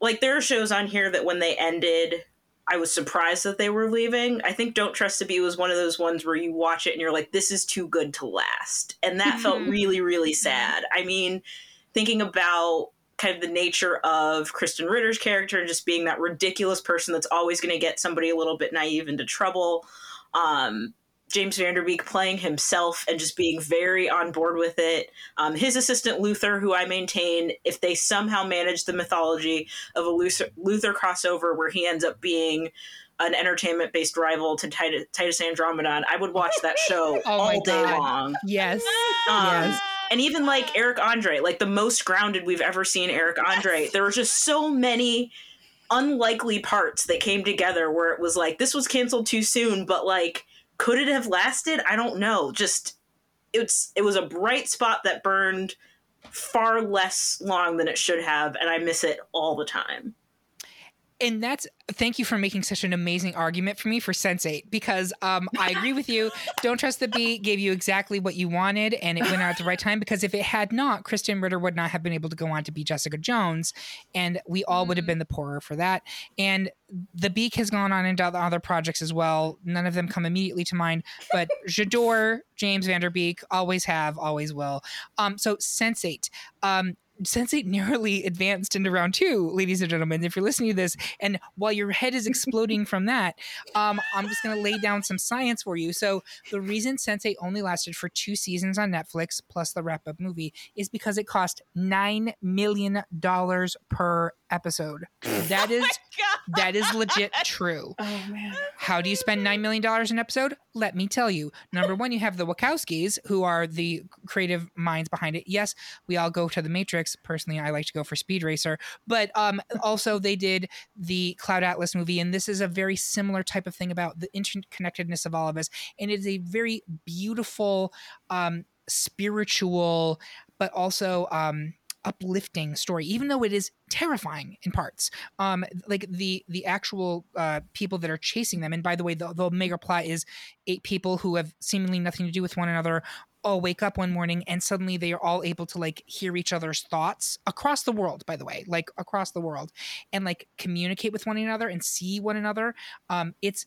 like there are shows on here that when they ended I was surprised that they were leaving. I think Don't Trust to Be was one of those ones where you watch it and you're like, this is too good to last. And that felt Mhm. really, really sad. I mean, thinking about kind of the nature of Krysten Ritter's character and just being that ridiculous person that's always going to get somebody a little bit naive into trouble. Um, James Van Der Beek playing himself and just being very on board with it. Um, his assistant Luther, who I maintain, if they somehow manage the mythology of a Luther, Luther crossover where he ends up being an entertainment based rival to Titus, Titus Andromedon, I would watch that show Oh all day long. Yes. Um, Yes. And even like Eric Andre, like the most grounded we've ever seen Eric Andre, there were just so many unlikely parts that came together where it was like, this was canceled too soon, but like, could it have lasted? I don't know. Just it's it was a bright spot that burned far less long than it should have, and I miss it all the time and that's thank you for making such an amazing argument for me for Sense8 because um, I agree with you. Don't Trust the Bee gave you exactly what you wanted and it went out at the right time because if it had not, Krysten Ritter would not have been able to go on to be Jessica Jones and we all would have mm. been the poorer for that. And the Beak has gone on into other projects as well. None of them come immediately to mind, but J'adore James Van Der Beek, always have, always will. Um, so Sense8. Um, Sense8 narrowly advanced into round two, ladies and gentlemen. If you're listening to this, and while your head is exploding from that, um, I'm just going to lay down some science for you. So, the reason Sense8 only lasted for two seasons on Netflix plus the wrap up movie is because it cost $9 million per episode. That is oh that is legit true. Oh man. How do you spend nine million dollars an episode? Let me tell you. Number one, you have the Wachowskis, who are the creative minds behind it. Yes, we all go to the Matrix. Personally, I like to go for Speed Racer, but um, also they did the Cloud Atlas movie, and this is a very similar type of thing about the interconnectedness of all of us, and it is a very beautiful, um, spiritual, but also um, uplifting story, even though it is terrifying in parts. Um, like the the actual uh, people that are chasing them, and by the way, the, the mega plot is eight people who have seemingly nothing to do with one another all wake up one morning and suddenly they are all able to like hear each other's thoughts across the world by the way like across the world and like communicate with one another and see one another um it's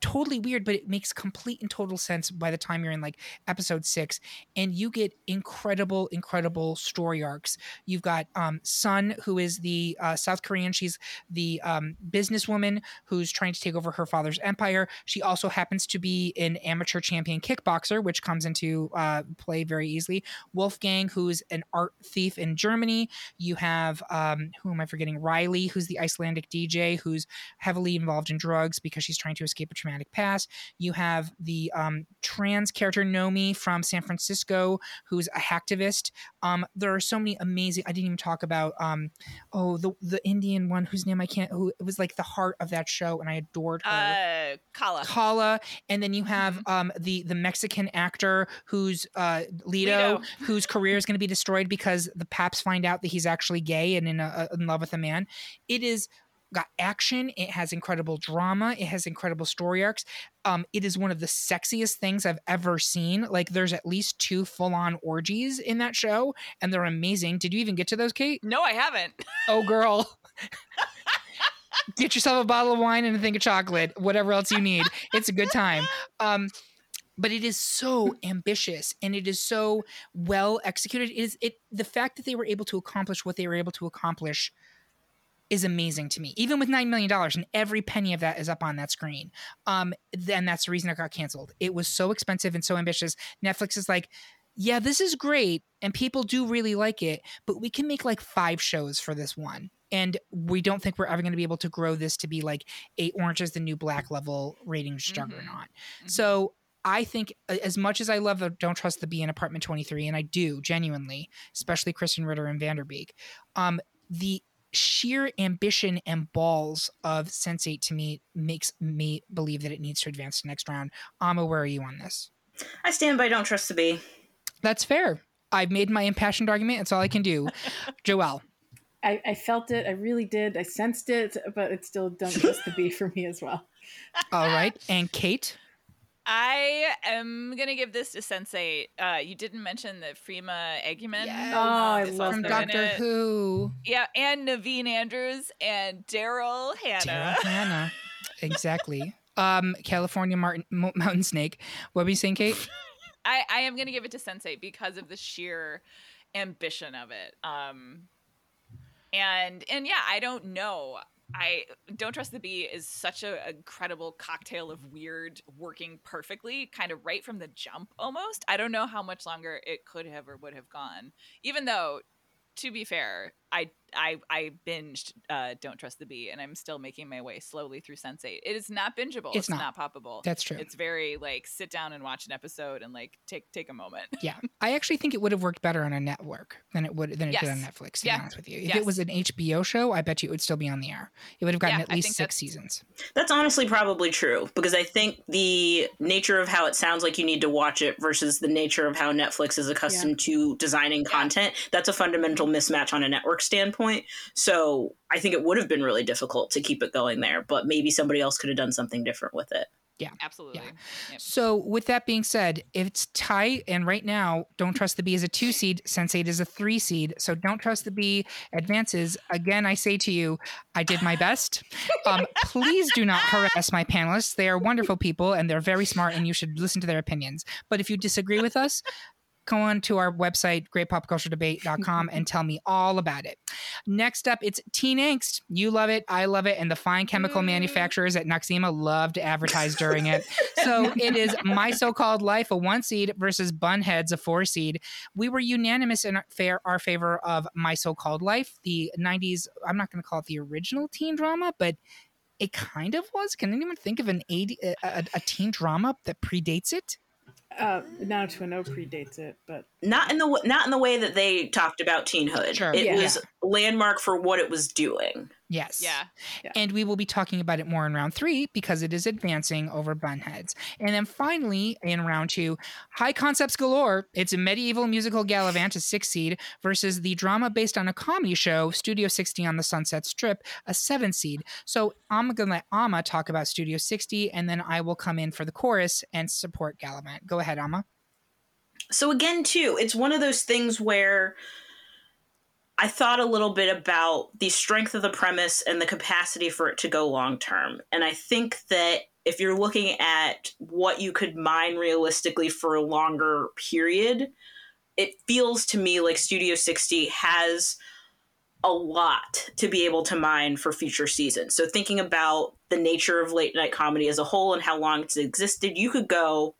totally weird, but it makes complete and total sense by the time you're in like episode six, and you get incredible, incredible story arcs. You've got um, Sun, who is the uh, South Korean. She's the um, businesswoman who's trying to take over her father's empire. She also happens to be an amateur champion kickboxer, which comes into uh, play very easily. Wolfgang, who's an art thief in Germany. You have um, who am I forgetting? Riley, who's the Icelandic DJ, who's heavily involved in drugs because she's trying to escape a traumatic past. You have the um, trans character Nomi from San Francisco, who's a hacktivist. Um, there are so many amazing. I didn't even talk about um, oh the the Indian one whose name I can't. Who it was like the heart of that show, and I adored her. Uh, Kala. Kala, and then you have mm-hmm. um, the the Mexican actor who's uh, Lito, Lito. whose career is going to be destroyed because the Paps find out that he's actually gay and in, a, in love with a man. It is got action. It has incredible drama. It has incredible story arcs. Um, it is one of the sexiest things I've ever seen. Like, there's at least two full on orgies in that show, and they're amazing. Did you even get to those, Kate? No, I haven't. Oh, girl. get yourself a bottle of wine and a thing of chocolate, whatever else you need. It's a good time. Um, but it is so ambitious and it is so well executed. It is it the fact that they were able to accomplish what they were able to accomplish is amazing to me. Even with nine million dollars, and every penny of that is up on that screen. Um, then that's the reason it got canceled. It was so expensive and so ambitious. Netflix is like, yeah, this is great, and people do really like it, but we can make like five shows for this one. And we don't think we're ever going to be able to grow this to be like eight Orange is the New Black level ratings mm-hmm. juggernaut. Mm-hmm. So I think as much as I love the Don't Trust the Bee in Apartment 23, and I do genuinely, especially Krysten Ritter and Van Der Beek, um, the sheer ambition and balls of Sense8 to me makes me believe that it needs to advance to next round. Amma, where are you on this? I stand by Don't Trust the Bee. That's fair. I've made my impassioned argument. That's all I can do. Joelle. I, I, felt it. I really did. I sensed it, but it still don't trust the bee for me as well. all right. And Kate? I am gonna give this to Sense8. Uh, you didn't mention the Freema Agyeman. Yes. Oh, I love from Doctor Who. Yeah, and Naveen Andrews and Daryl Hannah. Daryl Hannah, exactly. um, California Martin, Mountain Snake. What were you saying, Kate? I, I am gonna give it to Sense8 because of the sheer ambition of it. Um, and and yeah, I don't know. I don't trust the bee is such a incredible cocktail of weird working perfectly, kind of right from the jump almost. I don't know how much longer it could have or would have gone. Even though, to be fair, I I I binged uh, Don't Trust the Bee, and I'm still making my way slowly through Sense8. It is not bingeable. It's It's, not. not. poppable. That's true. It's very like sit down and watch an episode and like take take a moment. Yeah, I actually think it would have worked better on a network than it would than it did on Netflix. To Yeah. be honest with you, if it was an HBO show, I bet you it would still be on the air. It would have gotten Yeah, at least six that's- seasons. That's honestly probably true because I think the nature of how it sounds like you need to watch it versus the nature of how Netflix is accustomed to designing content, that's a fundamental mismatch on a network standpoint. So I think it would have been really difficult to keep it going there, but maybe somebody else could have done something different with it. Yeah, absolutely. Yep. So, with that being said, it's tight, and right now, Don't Trust the Bee is a two seed, Sense8 is a three seed. So, Don't Trust the Bee advances. Again, I say to you, I did my best. Um, please do not harass my panelists. They are wonderful people and they're very smart, and you should listen to their opinions. But if you disagree with us, go on to our website, greatpopculturedebate.com, and tell me all about it. Next up, it's Teen Angst. You love it, I love it, and the fine chemical mm. manufacturers at Noxzema love to advertise during it. So it is My So Called Life, a one seed, versus Bunheads, a four seed. We were unanimous in our, fair, our favor of My So Called Life, the 90s, I'm not going to call it the original teen drama, but it kind of was. Can anyone think of an 80, a, a, a teen drama that predates it? Uh, now to know predates it, but Not in the not in the way that they talked about teenhood. Sure. It Yeah. was landmark for what it was doing. Yes. Yeah. And we will be talking about it more in round three because it is advancing over Bunheads. And then finally, in round two, High Concepts Galore. It's a medieval musical Galavant, a six seed, versus the drama based on a comedy show, Studio 60 on the Sunset Strip, a seven seed. So I'm going to let Amma talk about Studio 60, and then I will come in for the chorus and support Galavant. Go ahead, Amma. So again too it's one of those things where i thought a little bit about the strength of the premise and the capacity for it to go long term. And i think that if you're looking at what you could mine realistically for a longer period it feels to me like studio 60 has a lot to be able to mine for future seasons. So thinking about the nature of late night comedy as a whole and how long it's existed you could go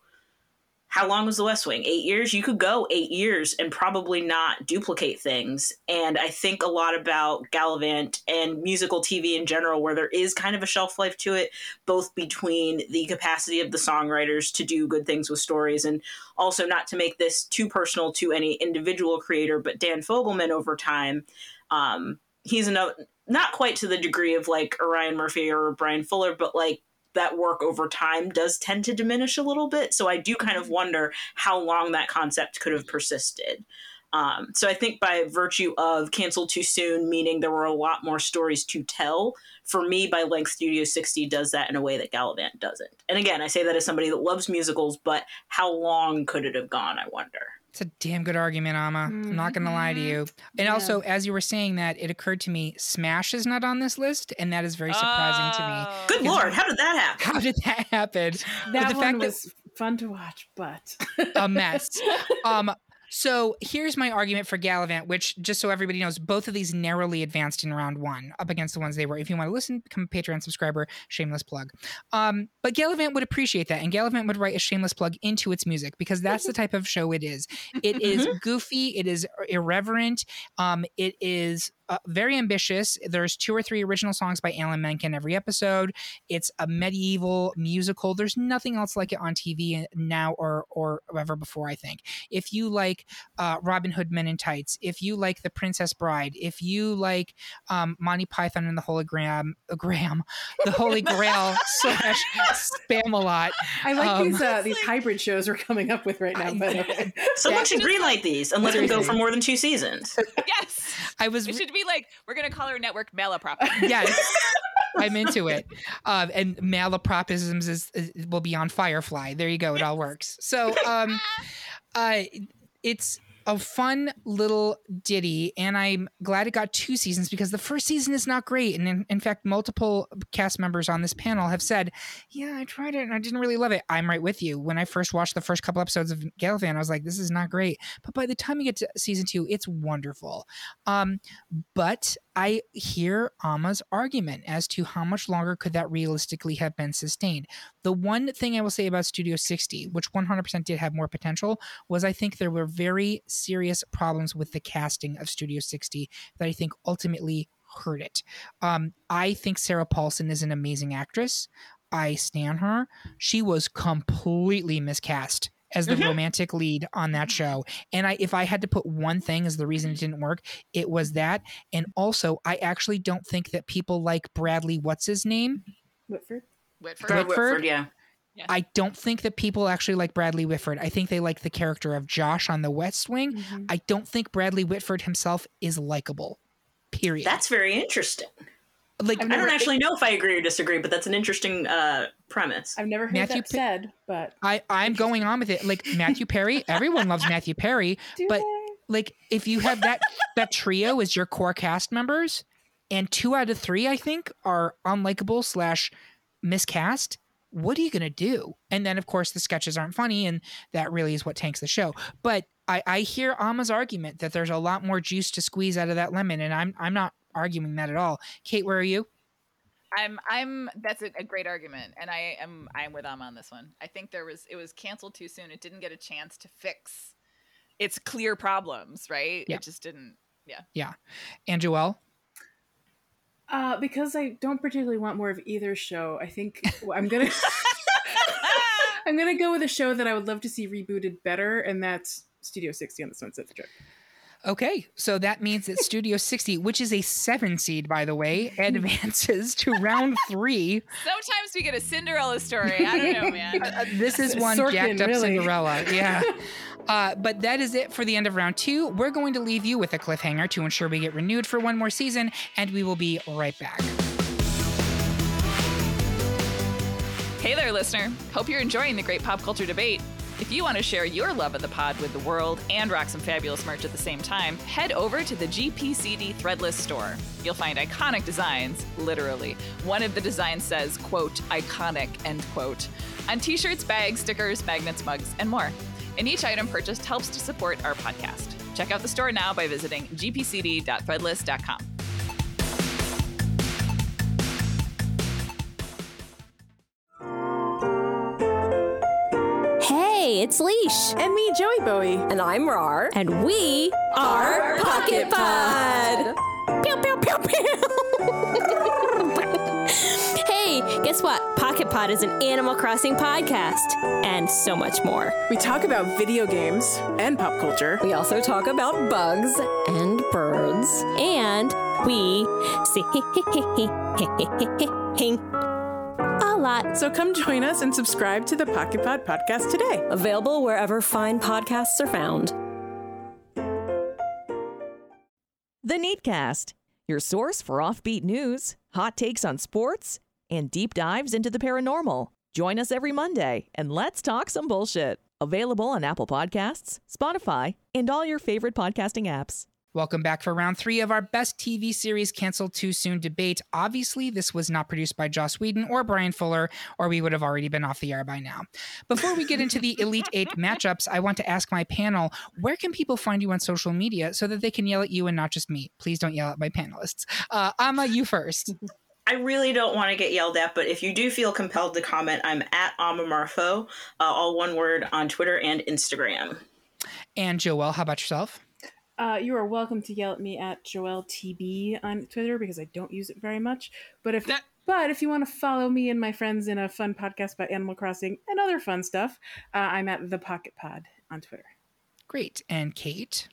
how long was the West Wing? Eight years? You could go eight years and probably not duplicate things. And I think a lot about Galavant and musical TV in general, where there is kind of a shelf life to it, both between the capacity of the songwriters to do good things with stories and also not to make this too personal to any individual creator, but Dan Fogelman over time. Um, he's another, not quite to the degree of like Orion Murphy or Bryan Fuller, but like that work over time does tend to diminish a little bit. So I do kind of wonder how long that concept could have persisted. Um, so I think by virtue of canceled too soon, meaning there were a lot more stories to tell, for me, by length, Studio 60 does that in a way that Galavant doesn't. And again, I say that as somebody that loves musicals, but how long could it have gone, I wonder? It's a damn good argument, Amma. I'm not going to lie to you. And Yeah. also, as you were saying that, it occurred to me Smash is not on this list, and that is very surprising to me. Oh. Good lord, how did that happen? How did that happen? that the one fact that- was fun to watch. But a mess. Um, so here's my argument for Galavant, which just so everybody knows, both of these narrowly advanced in round one up against the ones they were. If you want to listen, become a Patreon subscriber. Shameless plug. Um, but Galavant would appreciate that, and Galavant would write a shameless plug into its music because that's the type of show it is. It is goofy. It is irreverent. Um, it is. Uh, very ambitious. There's two or three original songs by Alan Menken every episode. It's a medieval musical. There's nothing else like it on TV now or or ever before. I think if you like uh, Robin Hood Men in Tights, if you like The Princess Bride, if you like um, Monty Python and the Holy Graham, uh, Graham, the Holy Grail slash Spamalot. I like Um, these uh, these hybrid shows we're coming up with right now. By the way, Someone should greenlight these and let them go for more than two seasons. yes. I was It should be like we're gonna call our network Malaprop. yes. I'm into it. Um, and malapropisms is, is will be on Firefly. There you go. It all works. So um, uh, it's a fun little ditty, and I'm glad it got two seasons because the first season is not great. And in, in fact, multiple cast members on this panel have said, "Yeah, I tried it and I didn't really love it." I'm right with you. When I first watched the first couple episodes of Galavant, I was like, "This is not great." But by the time you get to season two, it's wonderful. Um, but I hear Amma's argument as to how much longer could that realistically have been sustained. The one thing I will say about Studio 60, which 100% did have more potential, was I think there were very serious problems with the casting of Studio 60 that I think ultimately hurt it. Um, I think Sarah Paulson is an amazing actress. I stand her. She was completely miscast as the Mhm. romantic lead on that show. And I if I had to put one thing as the reason it didn't work, it was that. And also, I actually don't think that people like Bradley, what's his name? Whitford. Whitford. Whitford? Whitford, yeah. I don't think that people actually like Bradley Whitford. I think they like the character of Josh on the West Wing. Mhm. I don't think Bradley Whitford himself is likable. Period. That's very interesting. like I've don't actually know if I agree or disagree, but that's an interesting uh, premise. I've never heard Matthew that Pi- said, but I I'm going on with it. Like Matthew Perry, everyone loves Matthew Perry, do But- they? like if you have that that trio as your core cast members and two out of three i think are unlikable slash miscast what are you going to do and then of course the sketches aren't funny and that really is what tanks the show but i i hear amma's argument that there's a lot more juice to squeeze out of that lemon and i'm i'm not arguing that at all kate where are you I'm I'm that's a, a great argument, and I am I'm with Amma on this one. I think there was it was canceled too soon. It didn't get a chance to fix its clear problems, right? Yeah. It just didn't. Yeah. Yeah. And joelle Uh, because I don't particularly want more of either show. I think I'm gonna I'm gonna go with a show that I would love to see rebooted better, and that's Studio 60 on the Sunset Strip. Okay, so that means that Studio 60, which is a seven seed, by the way, advances to round three. Sometimes we get a Cinderella story. I don't know, man. Uh, this is one Sorkin, jacked up really. Cinderella. Yeah. Uh, but that is it for the end of round two. We're going to leave you with a cliffhanger to ensure we get renewed for one more season, and we will be right back. Hey there, listener. Hope you're enjoying the great pop culture debate. If you want to share your love of the pod with the world and rock some fabulous merch at the same time, head over to the GPCD Threadless store. You'll find iconic designs, literally. One of the designs says, quote, iconic, end quote, on t shirts, bags, stickers, magnets, mugs, and more. And each item purchased helps to support our podcast. Check out the store now by visiting gpcd.threadless.com. Hey, it's Leash. And me, Joey Bowie. And I'm Rar. And we are Pocket Pod. Pew, pew, pew, pew. hey, guess what? Pocket Pod is an Animal Crossing podcast and so much more. We talk about video games and pop culture. We also talk about bugs and birds. And we sing lot. So come join us and subscribe to the Pocket Pod podcast today. Available wherever fine podcasts are found. The Neatcast, your source for offbeat news, hot takes on sports, and deep dives into the paranormal. Join us every Monday and let's talk some bullshit. Available on Apple Podcasts, Spotify, and all your favorite podcasting apps. Welcome back for round three of our best TV series canceled too soon debate. Obviously, this was not produced by Joss Whedon or Bryan Fuller, or we would have already been off the air by now. Before we get into the Elite Eight matchups, I want to ask my panel where can people find you on social media so that they can yell at you and not just me? Please don't yell at my panelists. Uh, Amma, you first. I really don't want to get yelled at, but if you do feel compelled to comment, I'm at Amamarfo, uh, all one word on Twitter and Instagram. And Joelle, how about yourself? Uh, you are welcome to yell at me at Joelle TB on Twitter because I don't use it very much. But if That- but if you want to follow me and my friends in a fun podcast about Animal Crossing and other fun stuff, uh, I'm at the Pocket Pod on Twitter. Great. And Kate?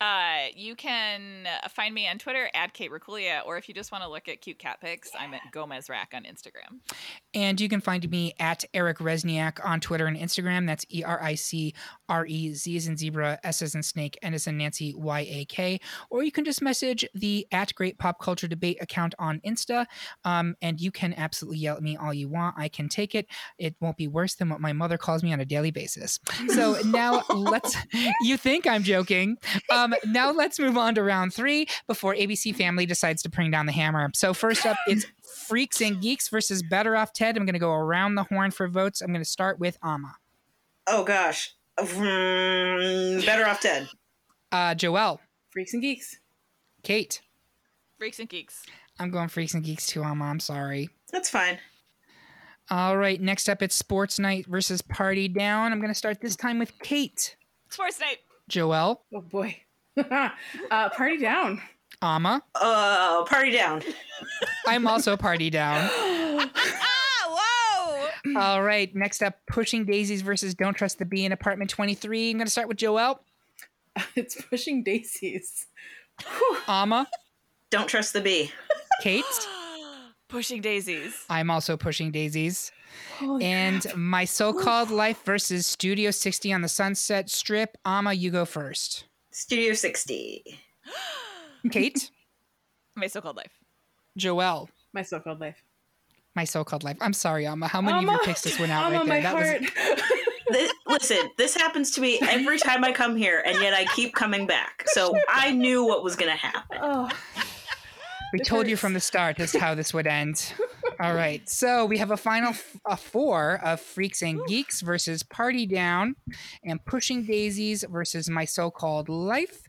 Uh, you can uh, find me on Twitter at Kate Racculia, or if you just want to look at cute cat pics, I'm at Gomez Rack on Instagram. And you can find me at Eric Resniak on Twitter and Instagram. That's E R I C R E Z as in zebra, S as in snake, N as in Nancy, Y A K. Or you can just message the at Great Pop Culture Debate account on Insta. Um, and you can absolutely yell at me all you want. I can take it. It won't be worse than what my mother calls me on a daily basis. So now let's, you think I'm joking. Um, now let's move on to round three before ABC Family decides to bring down the hammer. So first up, it's Freaks and Geeks versus Better Off Ted. I'm going to go around the horn for votes. I'm going to start with Amma. Oh gosh. Hmm, better off Ted. Uh, Joelle, Freaks and Geeks. Kate, Freaks and Geeks. I'm going Freaks and Geeks too, Alma. I'm sorry. That's fine. All right, next up it's Sports Night versus Party Down. I'm going to start this time with Kate. Sports Night. Joelle. Oh boy. uh, party down. Amma. Uh, party down. I'm also Party Down. ah, whoa! All right, next up Pushing Daisies versus Don't Trust the Bee in Apartment 23. I'm going to start with Joelle. it's pushing daisies. Amma. Don't trust the bee. Kate. Pushing daisies. I'm also Pushing Daisies. Holy And crap. My So Called Life versus Studio 60 on the Sunset Strip. Amma, you go first. Studio 60. Kate. My so-called life. Joelle. my so-called life. My So Called Life. I'm sorry, Amma. How many of your Alma, picks just went out Alma, right my there? heart. This, listen, this happens to me every time I come here, and yet I keep coming back. So I knew what was going to happen. oh, We It told you from the start just how this would end. All right. So we have a final f- a four of Freaks and Geeks versus Party Down and Pushing Daisies versus My So Called Life.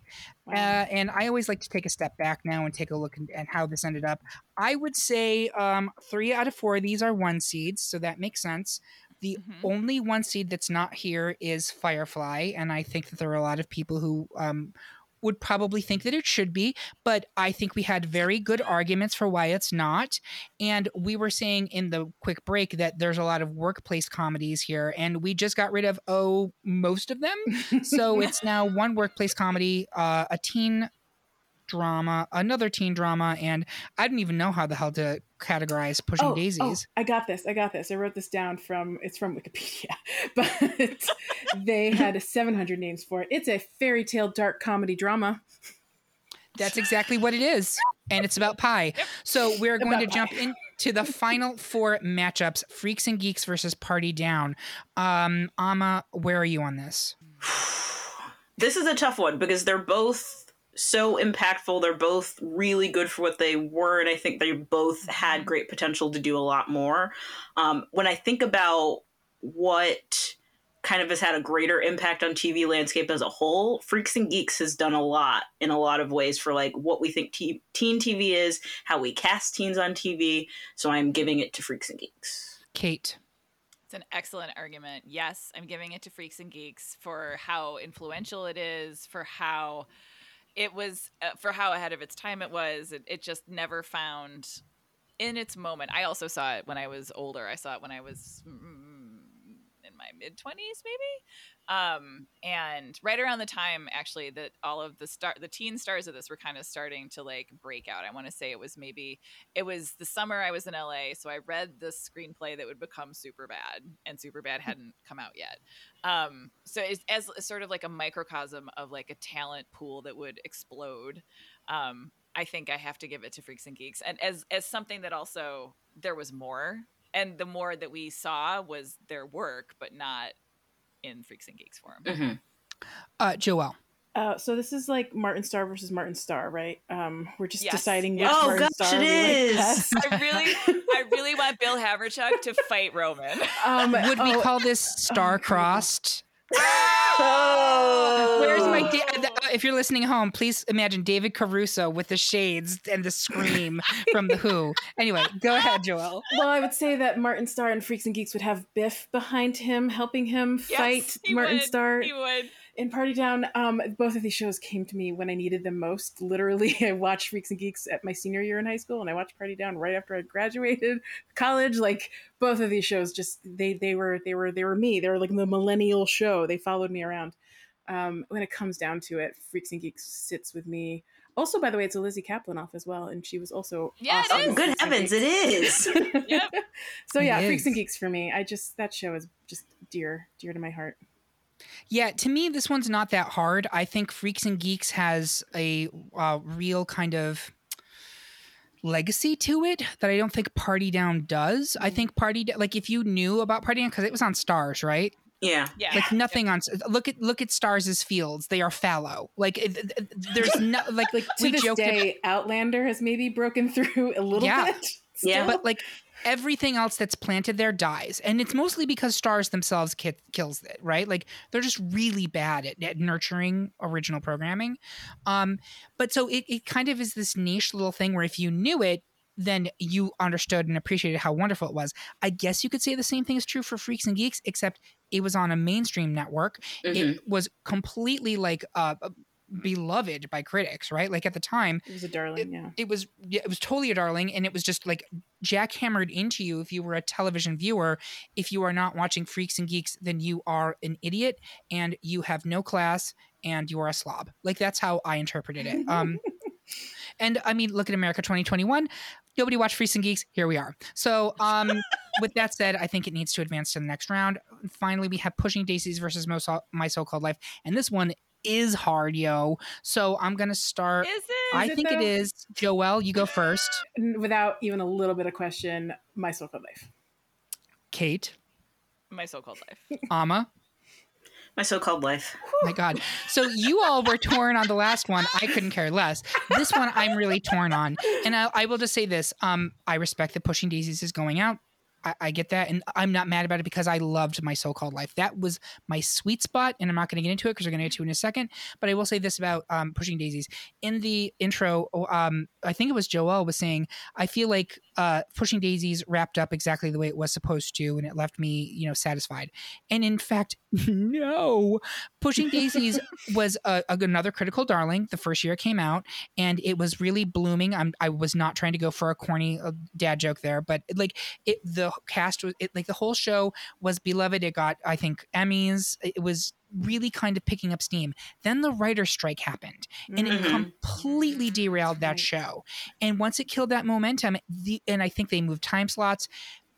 Uh, and I always like to take a step back now and take a look at how this ended up. I would say um, three out of four of these are one seeds, so that makes sense. The Mhm. only one seed that's not here is Firefly, and I think that there are a lot of people who um, would probably think that it should be, but I think we had very good arguments for why it's not. And we were saying in the quick break that there's a lot of workplace comedies here, and we just got rid of oh most of them. So it's now one workplace comedy, uh, a teen drama, another teen drama, and I didn't even know how the hell to categorize Pushing oh, Daisies. oh, I got this. I got this. I wrote this down from it's from Wikipedia, but they had 700 names for it. It's a fairy tale dark comedy drama. That's exactly what it is. And it's about pie. So we're going to jump pie. into the final four matchups Freaks and Geeks versus Party Down. Um, Amma, where are you on this? This is a tough one because they're both so impactful. They're both really good for what they were, and I think they both had great potential to do a lot more. Um, when I think about what kind of has had a greater impact on TV landscape as a whole, Freaks and Geeks has done a lot in a lot of ways for like what we think te- teen TV is, how we cast teens on TV. So I'm giving it to Freaks and Geeks. Kate. It's an excellent argument. Yes, I'm giving it to Freaks and Geeks for how influential it is, for how it was, uh, for how ahead of its time it was. It, it just never found in its moment. I also saw it when I was older. I saw it when I was mm, my mid 20s, maybe. Um, and right around the time actually that all of the star the teen stars of this were kind of starting to like break out. I want to say it was maybe it was the summer I was in LA, so I read the screenplay that would become Super Bad, and Super Bad hadn't come out yet. Um, so it's as sort of like a microcosm of like a talent pool that would explode. Um, I think I have to give it to Freaks and Geeks, and as as something that also there was more, and the more that we saw was their work, but not in Freaks and Geeks form. Mhm. Uh, Joelle. Uh, so this is like Martin Starr versus Martin Starr, right? Um, we're just Yes. deciding which Oh, Martin gosh, Starr it we like I really, I really want Bill Haverchuck to fight Roman. Um, Would we oh, call this star crossed? Oh. Where's my da- uh, if you're listening home, please imagine David Caruso with the shades and the scream from the Who. Anyway, go ahead, Joelle. Well, I would say that Martin Starr and Freaks and Geeks would have Biff behind him, helping him Yes, fight Martin would. Starr He would. In Party Down. Um, both of these shows came to me when I needed them most. Literally, I watched Freaks and Geeks at my senior year in high school, and I watched Party Down right after I graduated college. Like both of these shows, just they they were they were they were me. They were like the millennial show. They followed me around. Um, when it comes down to it, Freaks and Geeks sits with me. Also, by the way, it's a Lizzy Caplan off as well, and she was also Yeah, it awesome is. Good heavens, it is. Yep. so yeah, It Freaks and. Geeks for me. I just that show is just dear, dear to my heart. Yeah, to me, this one's not that hard. I think Freaks and Geeks has a uh, real kind of legacy to it that I don't think Party Down does. I think Party Down, like if you knew about Party Down, because it was on Starz, right? Yeah. Yeah. Like nothing on. Look at look at Starz' fields; they are fallow. Like it, it- there's no like Like to we this joked about- day, Outlander has maybe broken through a little Yeah. bit. Yeah. but like everything else that's planted there dies. And it's mostly because Starz themselves ki- kills it right? Like they're just really bad at, at nurturing original programming. Um but so it, it kind of is this niche little thing where if you knew it then you understood and appreciated how wonderful it was. I guess you could say the same thing is true for freaks and geeks except it was on a mainstream network. Mhm. it was completely like uh beloved by critics right? Like at the time It was a darling, yeah. it was yeah, it was totally a darling and it was just like jackhammered into you if you were a television viewer. If you are not watching freaks and geeks then you are an idiot and you have no class and you are a slob. Like that's how i interpreted it. Um and i mean look at america 2021 nobody watched freaks and geeks. Here we are. So um with that said i think it needs to advance to the next round. Finally we have pushing daisies versus my so-called life and this one is hard yo so i'm gonna start Is it? I it think it though? is. Joelle, you go first. Without even a little bit of question, my so-called life. Kate, my so-called life. Ama. My so-called life. My God. So you all were torn on the last one. I couldn't care less. This one I'm really torn on. And I, I will just say this. Um, I respect that Pushing Daisies is going out. I, I get that. And I'm not mad about it because I loved my so-called life. That was my sweet spot. And I'm not going to get into it because we're going to get to it in a second. But I will say this about um, Pushing Daisies. In the intro, um, I think it was Joel was saying, I feel like uh, Pushing Daisies wrapped up exactly the way it was supposed to, and it left me, you know, satisfied. And in fact, no, Pushing Daisies was a, a- another critical darling the first year it came out, and it was really blooming. I'm, I was not trying to go for a corny uh, dad joke there, but like it, the cast was it, like the whole show was beloved. It got, I think, Emmys. It was really kind of picking up steam. Then the writer's strike happened, and it Mhm. completely derailed that show. And once it killed that momentum, the and I think they moved time slots,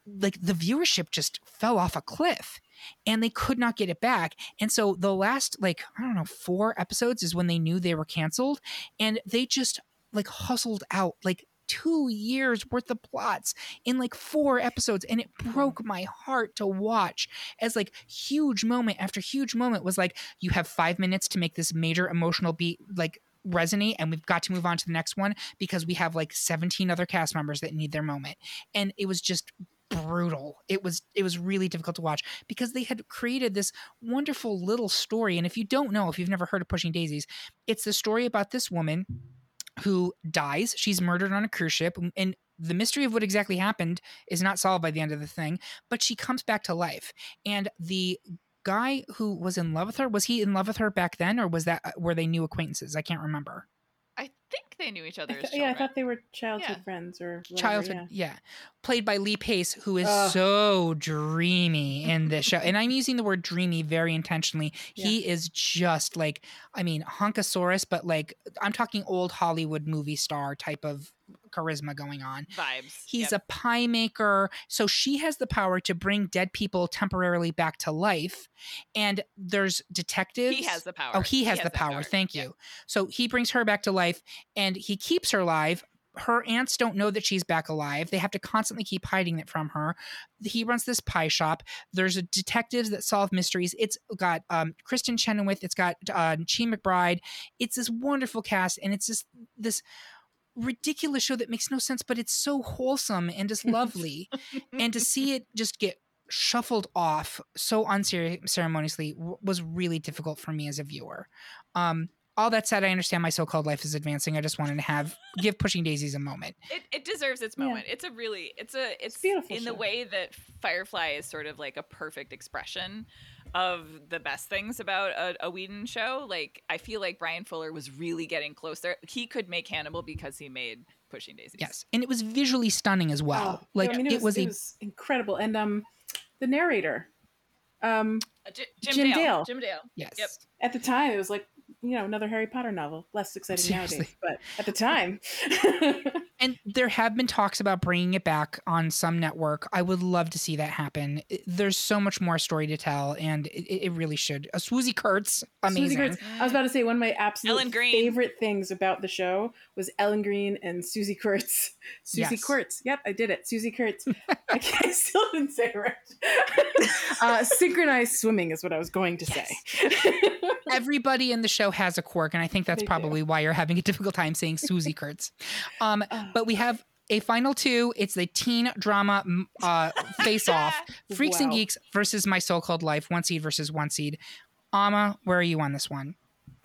like the viewership just fell off a cliff and they could not get it back. And so the last like I don't know, 4 episodes is when they knew they were canceled and they just like hustled out like 2 years worth of plots in like 4 episodes and it broke my heart to watch as like huge moment after huge moment was like you have 5 minutes to make this major emotional beat like resonate and we've got to move on to the next one because we have like 17 other cast members that need their moment. And it was just brutal. It was it was really difficult to watch because they had created this wonderful little story. And if you don't know if you've never heard of pushing daisies it's the story about this woman who dies. She's murdered on a cruise ship and the mystery of what exactly happened is not solved by the end of the thing but she comes back to life. And the guy who was in love with her was he in love with her back then or was that uh, were they new acquaintances? I can't remember think they knew each I other th- as yeah, I thought they were childhood Yeah. friends or whatever, childhood yeah. yeah. played by lee pace who is Ugh. so dreamy in this show and i'm using the word dreamy very intentionally he is just like i mean hunkosaurus but like i'm talking old hollywood movie star type of charisma going on Vibes. He's Yep. a pie maker. So she has the power to bring dead people temporarily back to life. And there's detectives. He has the power. Oh, he has the that power. Thank Yeah. you. So he brings her back to life and he keeps her alive. Her aunts don't know that she's back alive. They have to constantly keep hiding it from her. He runs this pie shop. There's a detectives that solve mysteries. It's got um, Kristin Chenoweth. It's got uh, Chi McBride. It's this wonderful cast, and it's just this ridiculous show that makes no sense, but it's so wholesome and just lovely. and to see it just get shuffled off so unceremoniously w- was really difficult for me as a viewer. Um, all that said, I understand my so-called life is advancing. I just wanted to have give Pushing Daisies a moment. It, it deserves its Yeah. moment. It's a really it's a it's, beautiful in the way that Firefly is sort of like a perfect expression of the best things about a, a Whedon show. Like I feel like Bryan Fuller was really getting closer. He could make Hannibal because he made Pushing Daisies. Yes, and it was visually stunning as well. Oh, like I mean, it, was, it a was incredible. And um, the narrator, um, Uh, J- Jim, Jim Dale. Dale. Jim Dale. yes. Yep. at the time, it was like you know another Harry Potter novel. Less exciting Seriously. nowadays, but at the time, And there have been talks about bringing it back on some network. I would love to see that happen. There's so much more story to tell, and it, it really should. Uh, Swoozie Kurtz, amazing. Susie Kurtz. I was about to say one of my absolute Ellen Greene. favorite things about the show was Ellen Greene and Susie Kurtz. Susie Yes. Kurtz. Yep, I did it. Susie Kurtz. I, can't, I still didn't say it right. uh, synchronized swimming is what I was going to say. Everybody in the show has a quirk, and I think that's They do. probably why you're having a difficult time saying Susie Kurtz. Um, Oh. but we have a final two. It's the teen drama uh, face off. Freaks and Geeks versus My So Called Life. One seed versus one seed. Amma, where are you on this one?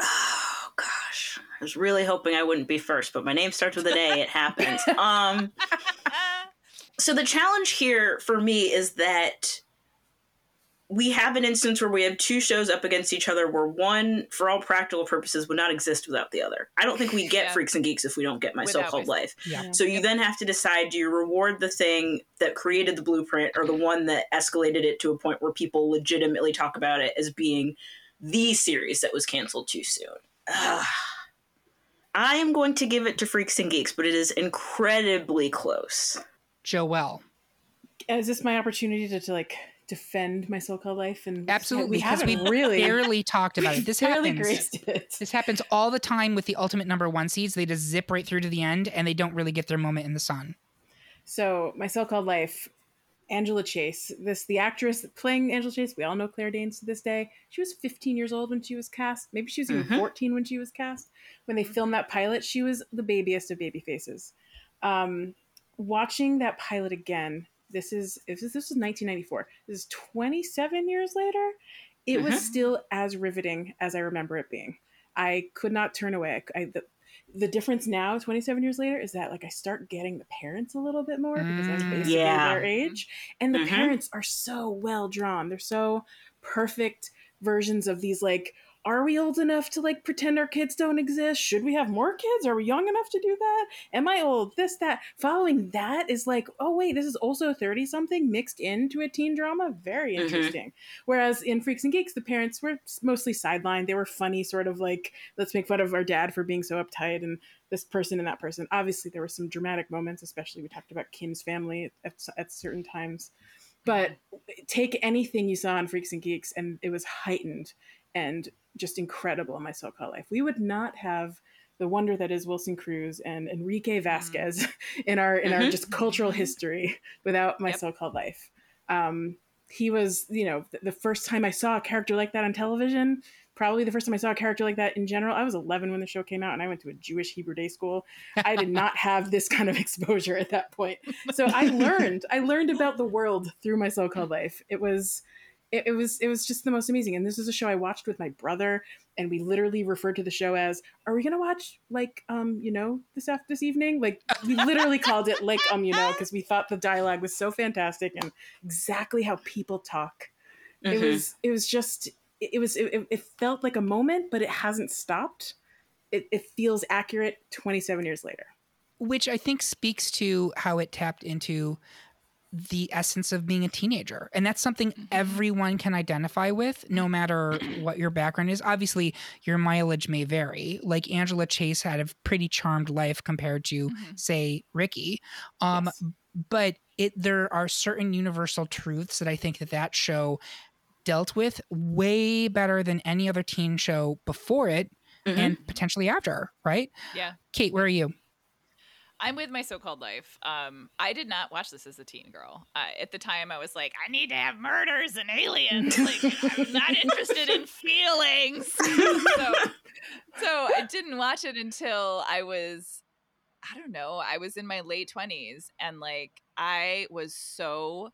Oh gosh, I was really hoping I wouldn't be first, but my name starts with an A. It happens. Um, so the challenge here for me is that we have an instance where we have two shows up against each other, where one, for all practical purposes, would not exist without the other. I don't think we get Yeah. Freaks and Geeks if we don't get My So Called Life. Yeah. So you then have to decide: do you reward the thing that created the blueprint, or the one that escalated it to a point where people legitimately talk about it as being the series that was canceled too soon? Ugh. I am going to give it to Freaks and Geeks, but it is incredibly close. Joelle. Uh, is this my opportunity to, to like defend my so-called life? And Absolutely, we because we really barely talked about it. This happens. it. This happens all the time with the ultimate number one seeds. They just zip right through to the end, and they don't really get their moment in the sun. So my so-called life, Angela Chase. This the actress playing Angela Chase. We all know Claire Danes to this day. She was 15 years old when she was cast. Maybe she was even Mhm. 14 when she was cast. When they filmed that pilot, she was the babyest of baby faces. Um, watching that pilot again. This is this is this was 1994. This is 27 years later. It was Mhm. still as riveting as I remember it being. I could not turn away. I, the, the difference now 27 years later is that like i start getting the parents a little bit more because i'm Mm. basically Yeah. their age and the Mhm. parents are so well drawn they're so perfect versions of these like are we old enough to like pretend our kids don't exist? Should we have more kids? Are we young enough to do that? Am i old? This that. Following that is like oh wait this is also 30 something mixed into a teen drama? Very Mhm. interesting. Whereas in freaks and geeks the parents were mostly sidelined. They were funny sort of like let's make fun of our dad for being so uptight and this person and that person. Obviously there were some dramatic moments especially we talked about kim's family at, at certain times. But take anything you saw on freaks and geeks and it was heightened and just incredible in my so-called life. We would not have the wonder that is wilson cruz and enrique vasquez in our in our Mhm. just cultural history without my Yep. so-called life. Um, he was you know th- the first time i saw a character like that on television probably the first time i saw a character like that in general. I was 11 when the show came out and i went to a jewish hebrew day school. I did not have this kind of exposure at that point. So i learned i learned about the world through my so-called life. It was it, it was it was just the most amazing. And this is a show i watched with my brother and we literally referred to the show as are we gonna watch like um you know this after this evening? Like we literally called it like um you know because we thought the dialogue was so fantastic and exactly how people talk. It Mhm. was it was just it, it was it, it felt like a moment but it hasn't stopped. It, it feels accurate 27 years later. Which I think speaks to how it tapped into the essence of being a teenager. And that's something everyone can identify with, no matter what your background is. Obviously, your mileage may vary. Like Angela Chase had a pretty charmed life compared to, Mhm. say, Ricky. Um, Yes. But it there are certain universal truths that I think that that show dealt with way better than any other teen show before it Mhm. and potentially after, right? Yeah. Kate, where are you? I'm with my so-called life. Um, I did not watch this as a teen girl. Uh, at the time, I was like, I need to have murders and aliens. Like, I'm not interested in feelings. so, so I didn't watch it until I was, I don't know, I was in my late twenties, and like I was so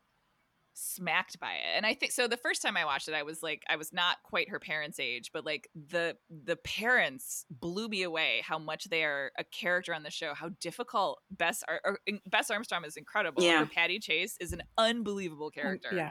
smacked by it and i think so the first time i watched it i was like i was not quite her parents age but like the the parents blew me away how much they are a character on the show how difficult bess Ar- or, bess armstrong is incredible Yeah. Her patty chase is an unbelievable Um, character yeah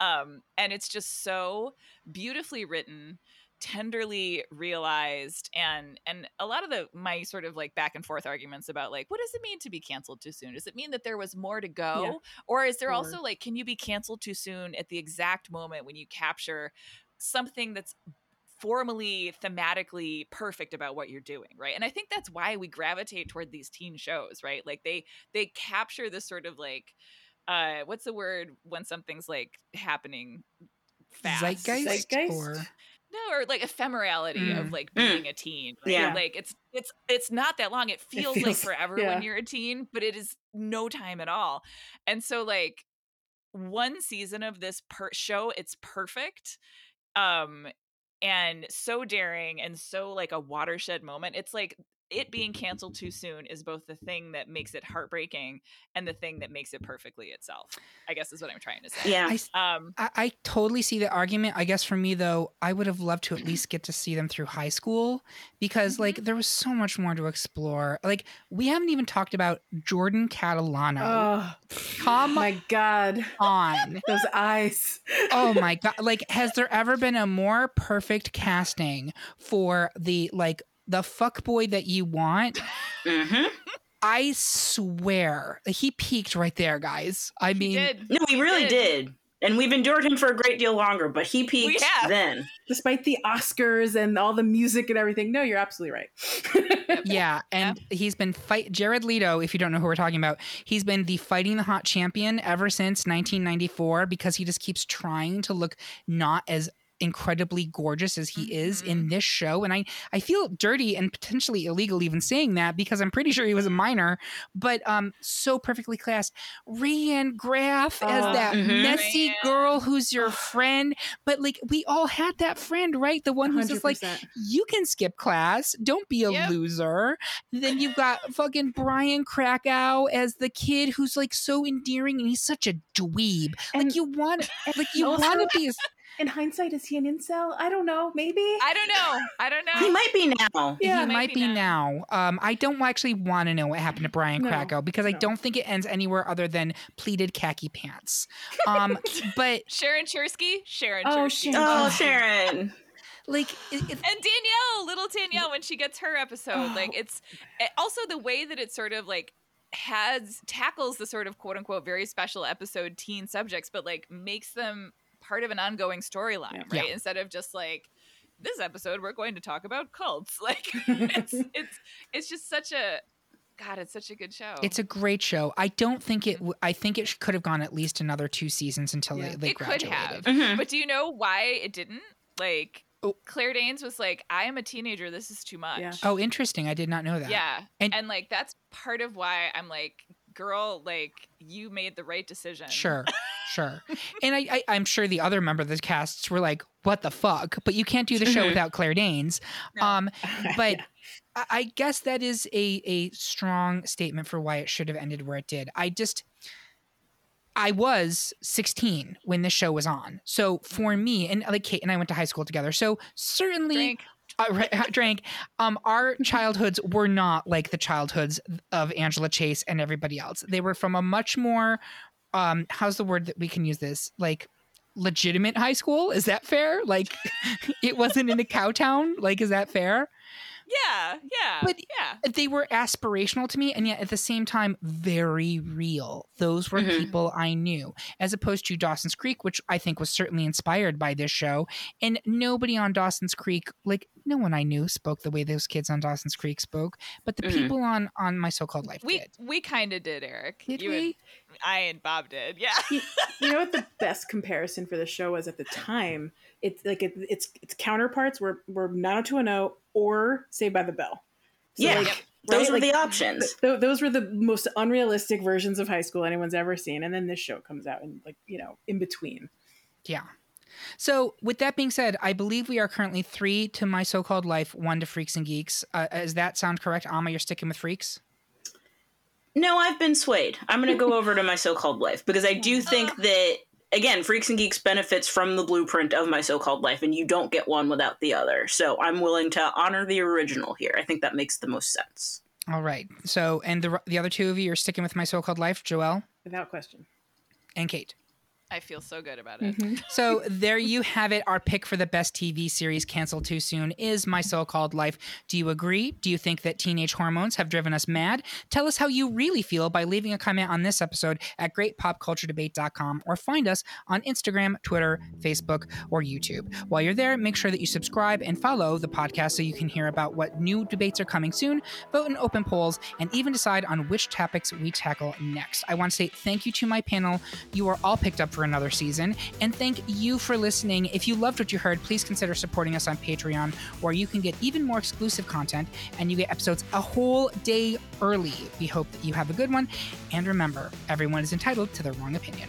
um and it's just so beautifully written tenderly realized and and a lot of the my sort of like back and forth arguments about like what does it mean to be canceled too soon? Does it mean that there was more to go Yeah. or is there Or- also like can you be canceled too soon at the exact moment when you capture something that's formally thematically perfect about what you're doing right? And i think that's why we gravitate toward these teen shows right? Like they they capture this sort of like uh what's the word when something's like happening fast? Zeitgeist, Zeitgeist? or no or like ephemerality Mm. of like Mm. being a teen right? Yeah. like it's it's it's not that long it feels, like feels- forever yeah. when you're a teen but it is no time at all and so like one season of this per- show it's perfect um and so daring and so like a watershed moment it's like it being canceled too soon is both the thing that makes it heartbreaking and the thing that makes it perfectly itself. I guess is what I'm trying to say. Yeah. I, s- Um, I, I totally see the argument. I guess for me though, I would have loved to at least get to see them through high school because like there was so much more to explore. Like we haven't even talked about Jordan Catalano. Oh Come my god, on. those eyes. oh my god like has there ever been a more perfect casting for the like the fuck boy that you want hmm i swear he peaked right there guys i he mean did. No, he really did. And we've endured him for a great deal longer, but he peaked then. Despite the Oscars and all the music and everything. No, you're absolutely right. yeah and he's been fight jared leto if you don't know who we're talking about he's been the fighting the hot champion ever since 1994 because he just keeps trying to look not as incredibly gorgeous as he is in this show and i i feel dirty and potentially illegal even saying that because i'm pretty sure he was a minor but um so perfectly cast Rayanne Graff as Oh. that Mhm. messy Rayanne. girl who's your friend but like we all had that friend right the one who's just like you can skip class. Don't be a Yep. loser. Then you've got fucking Brian Krakow as the kid who's like so endearing and he's such a dweeb. And- like you want like you want to be a, In hindsight, is he an incel? I don't know. Maybe. I don't know. I don't know. He might be now. Yeah, he might might be be now. Um I don't actually want to know what happened to Brian No, Krakow because I don't think it ends anywhere other than pleated khaki pants. Um but Sharon Cherski. Sharon Oh, Cherski. Sharon. Oh, Sharon. like it, it- and Danielle, little Danielle, when she gets her episode, like Oh. it's it- also the way that it sort of like has tackles the sort of quote unquote very special episode teen subjects, but like makes them part of an ongoing storyline, Yeah. right? Instead of just like this episode, we're going to talk about cults. Like it's it's it's just such a God, it's such a good show. it's a great show. I don't think it. w- I think it could have gone at least another two seasons until Yeah. they, they it could graduated. have. Mhm. But do you know why it didn't? Like Oh. Claire Danes was like, I am a teenager, this is too much. Yeah. Oh, interesting. I did not know that. Yeah. And- And, like that's part of why I'm like, girl, like you made the right decision. Sure, sure. And I, I, I'm sure the other member of the casts were like, "What the fuck?" But you can't do the show Mhm. without Claire Danes. No. Um, but I, I guess that is a a strong statement for why it should have ended where it did. I just. I was 16 when this show was on. So for me, and like Kate and I went to high school together. So certainly Drink. Uh, drank. Um, our childhoods were not like the childhoods of Angela Chase and everybody else. They were from a much more, um, how's the word that we can use this? Like legitimate high school. Is that fair? Like it wasn't in a cow town. Like, is that fair? Yeah, yeah. But- yeah. They were aspirational to me, and yet at the same time, very real. Those were Mhm. people I knew, as opposed to Dawson's Creek, which I think was certainly inspired by this show. And nobody on Dawson's Creek, like no one I knew, spoke the way those kids on Dawson's Creek spoke. But the Mhm. people on on My So-Called Life We did. we kind of did, Eric. Did You we? And, I and Bob did. Yeah. you, you know what the best comparison for the show was at the time? It's like it, its its counterparts were were 90210 or Saved by the Bell. So, Yeah. like, Those right? were Like, the options. th- those were the most unrealistic versions of high school anyone's ever seen, and then this show comes out and like you know in between. Yeah. So, with that being said, I believe we are currently three to My So-Called Life, one to Freaks and Geeks. Uh, does that sound correct, Amma? You're sticking with Freaks. No, I've been swayed. I'm going to go over to my so-called life because I do think that again, Freaks and Geeks benefits from the blueprint of my so-called life, and you don't get one without the other. So I'm willing to honor the original here. I think that makes the most sense. All right. So, and the the other two of you are sticking with My So-Called Life, Joelle Without question. and Kate. I feel so good about it. Mm-hmm. So there you have it. Our pick for the best TV series canceled too soon is My So-Called Life. Do you agree? Do you think that teenage hormones have driven us mad? Tell us how you really feel by leaving a comment on this episode at greatpopculturedebate.com or find us on Instagram, Twitter, Facebook, or YouTube. While you're there, make sure that you subscribe and follow the podcast so you can hear about what new debates are coming soon, vote in open polls, and even decide on which topics we tackle next. I want to say thank you to my panel. You are all picked up for another season. And thank you for listening. If you loved what you heard, please consider supporting us on Patreon, where you can get even more exclusive content and you get episodes a whole day early. We hope that you have a good one. And remember, everyone is entitled to their wrong opinion.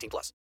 18 plus.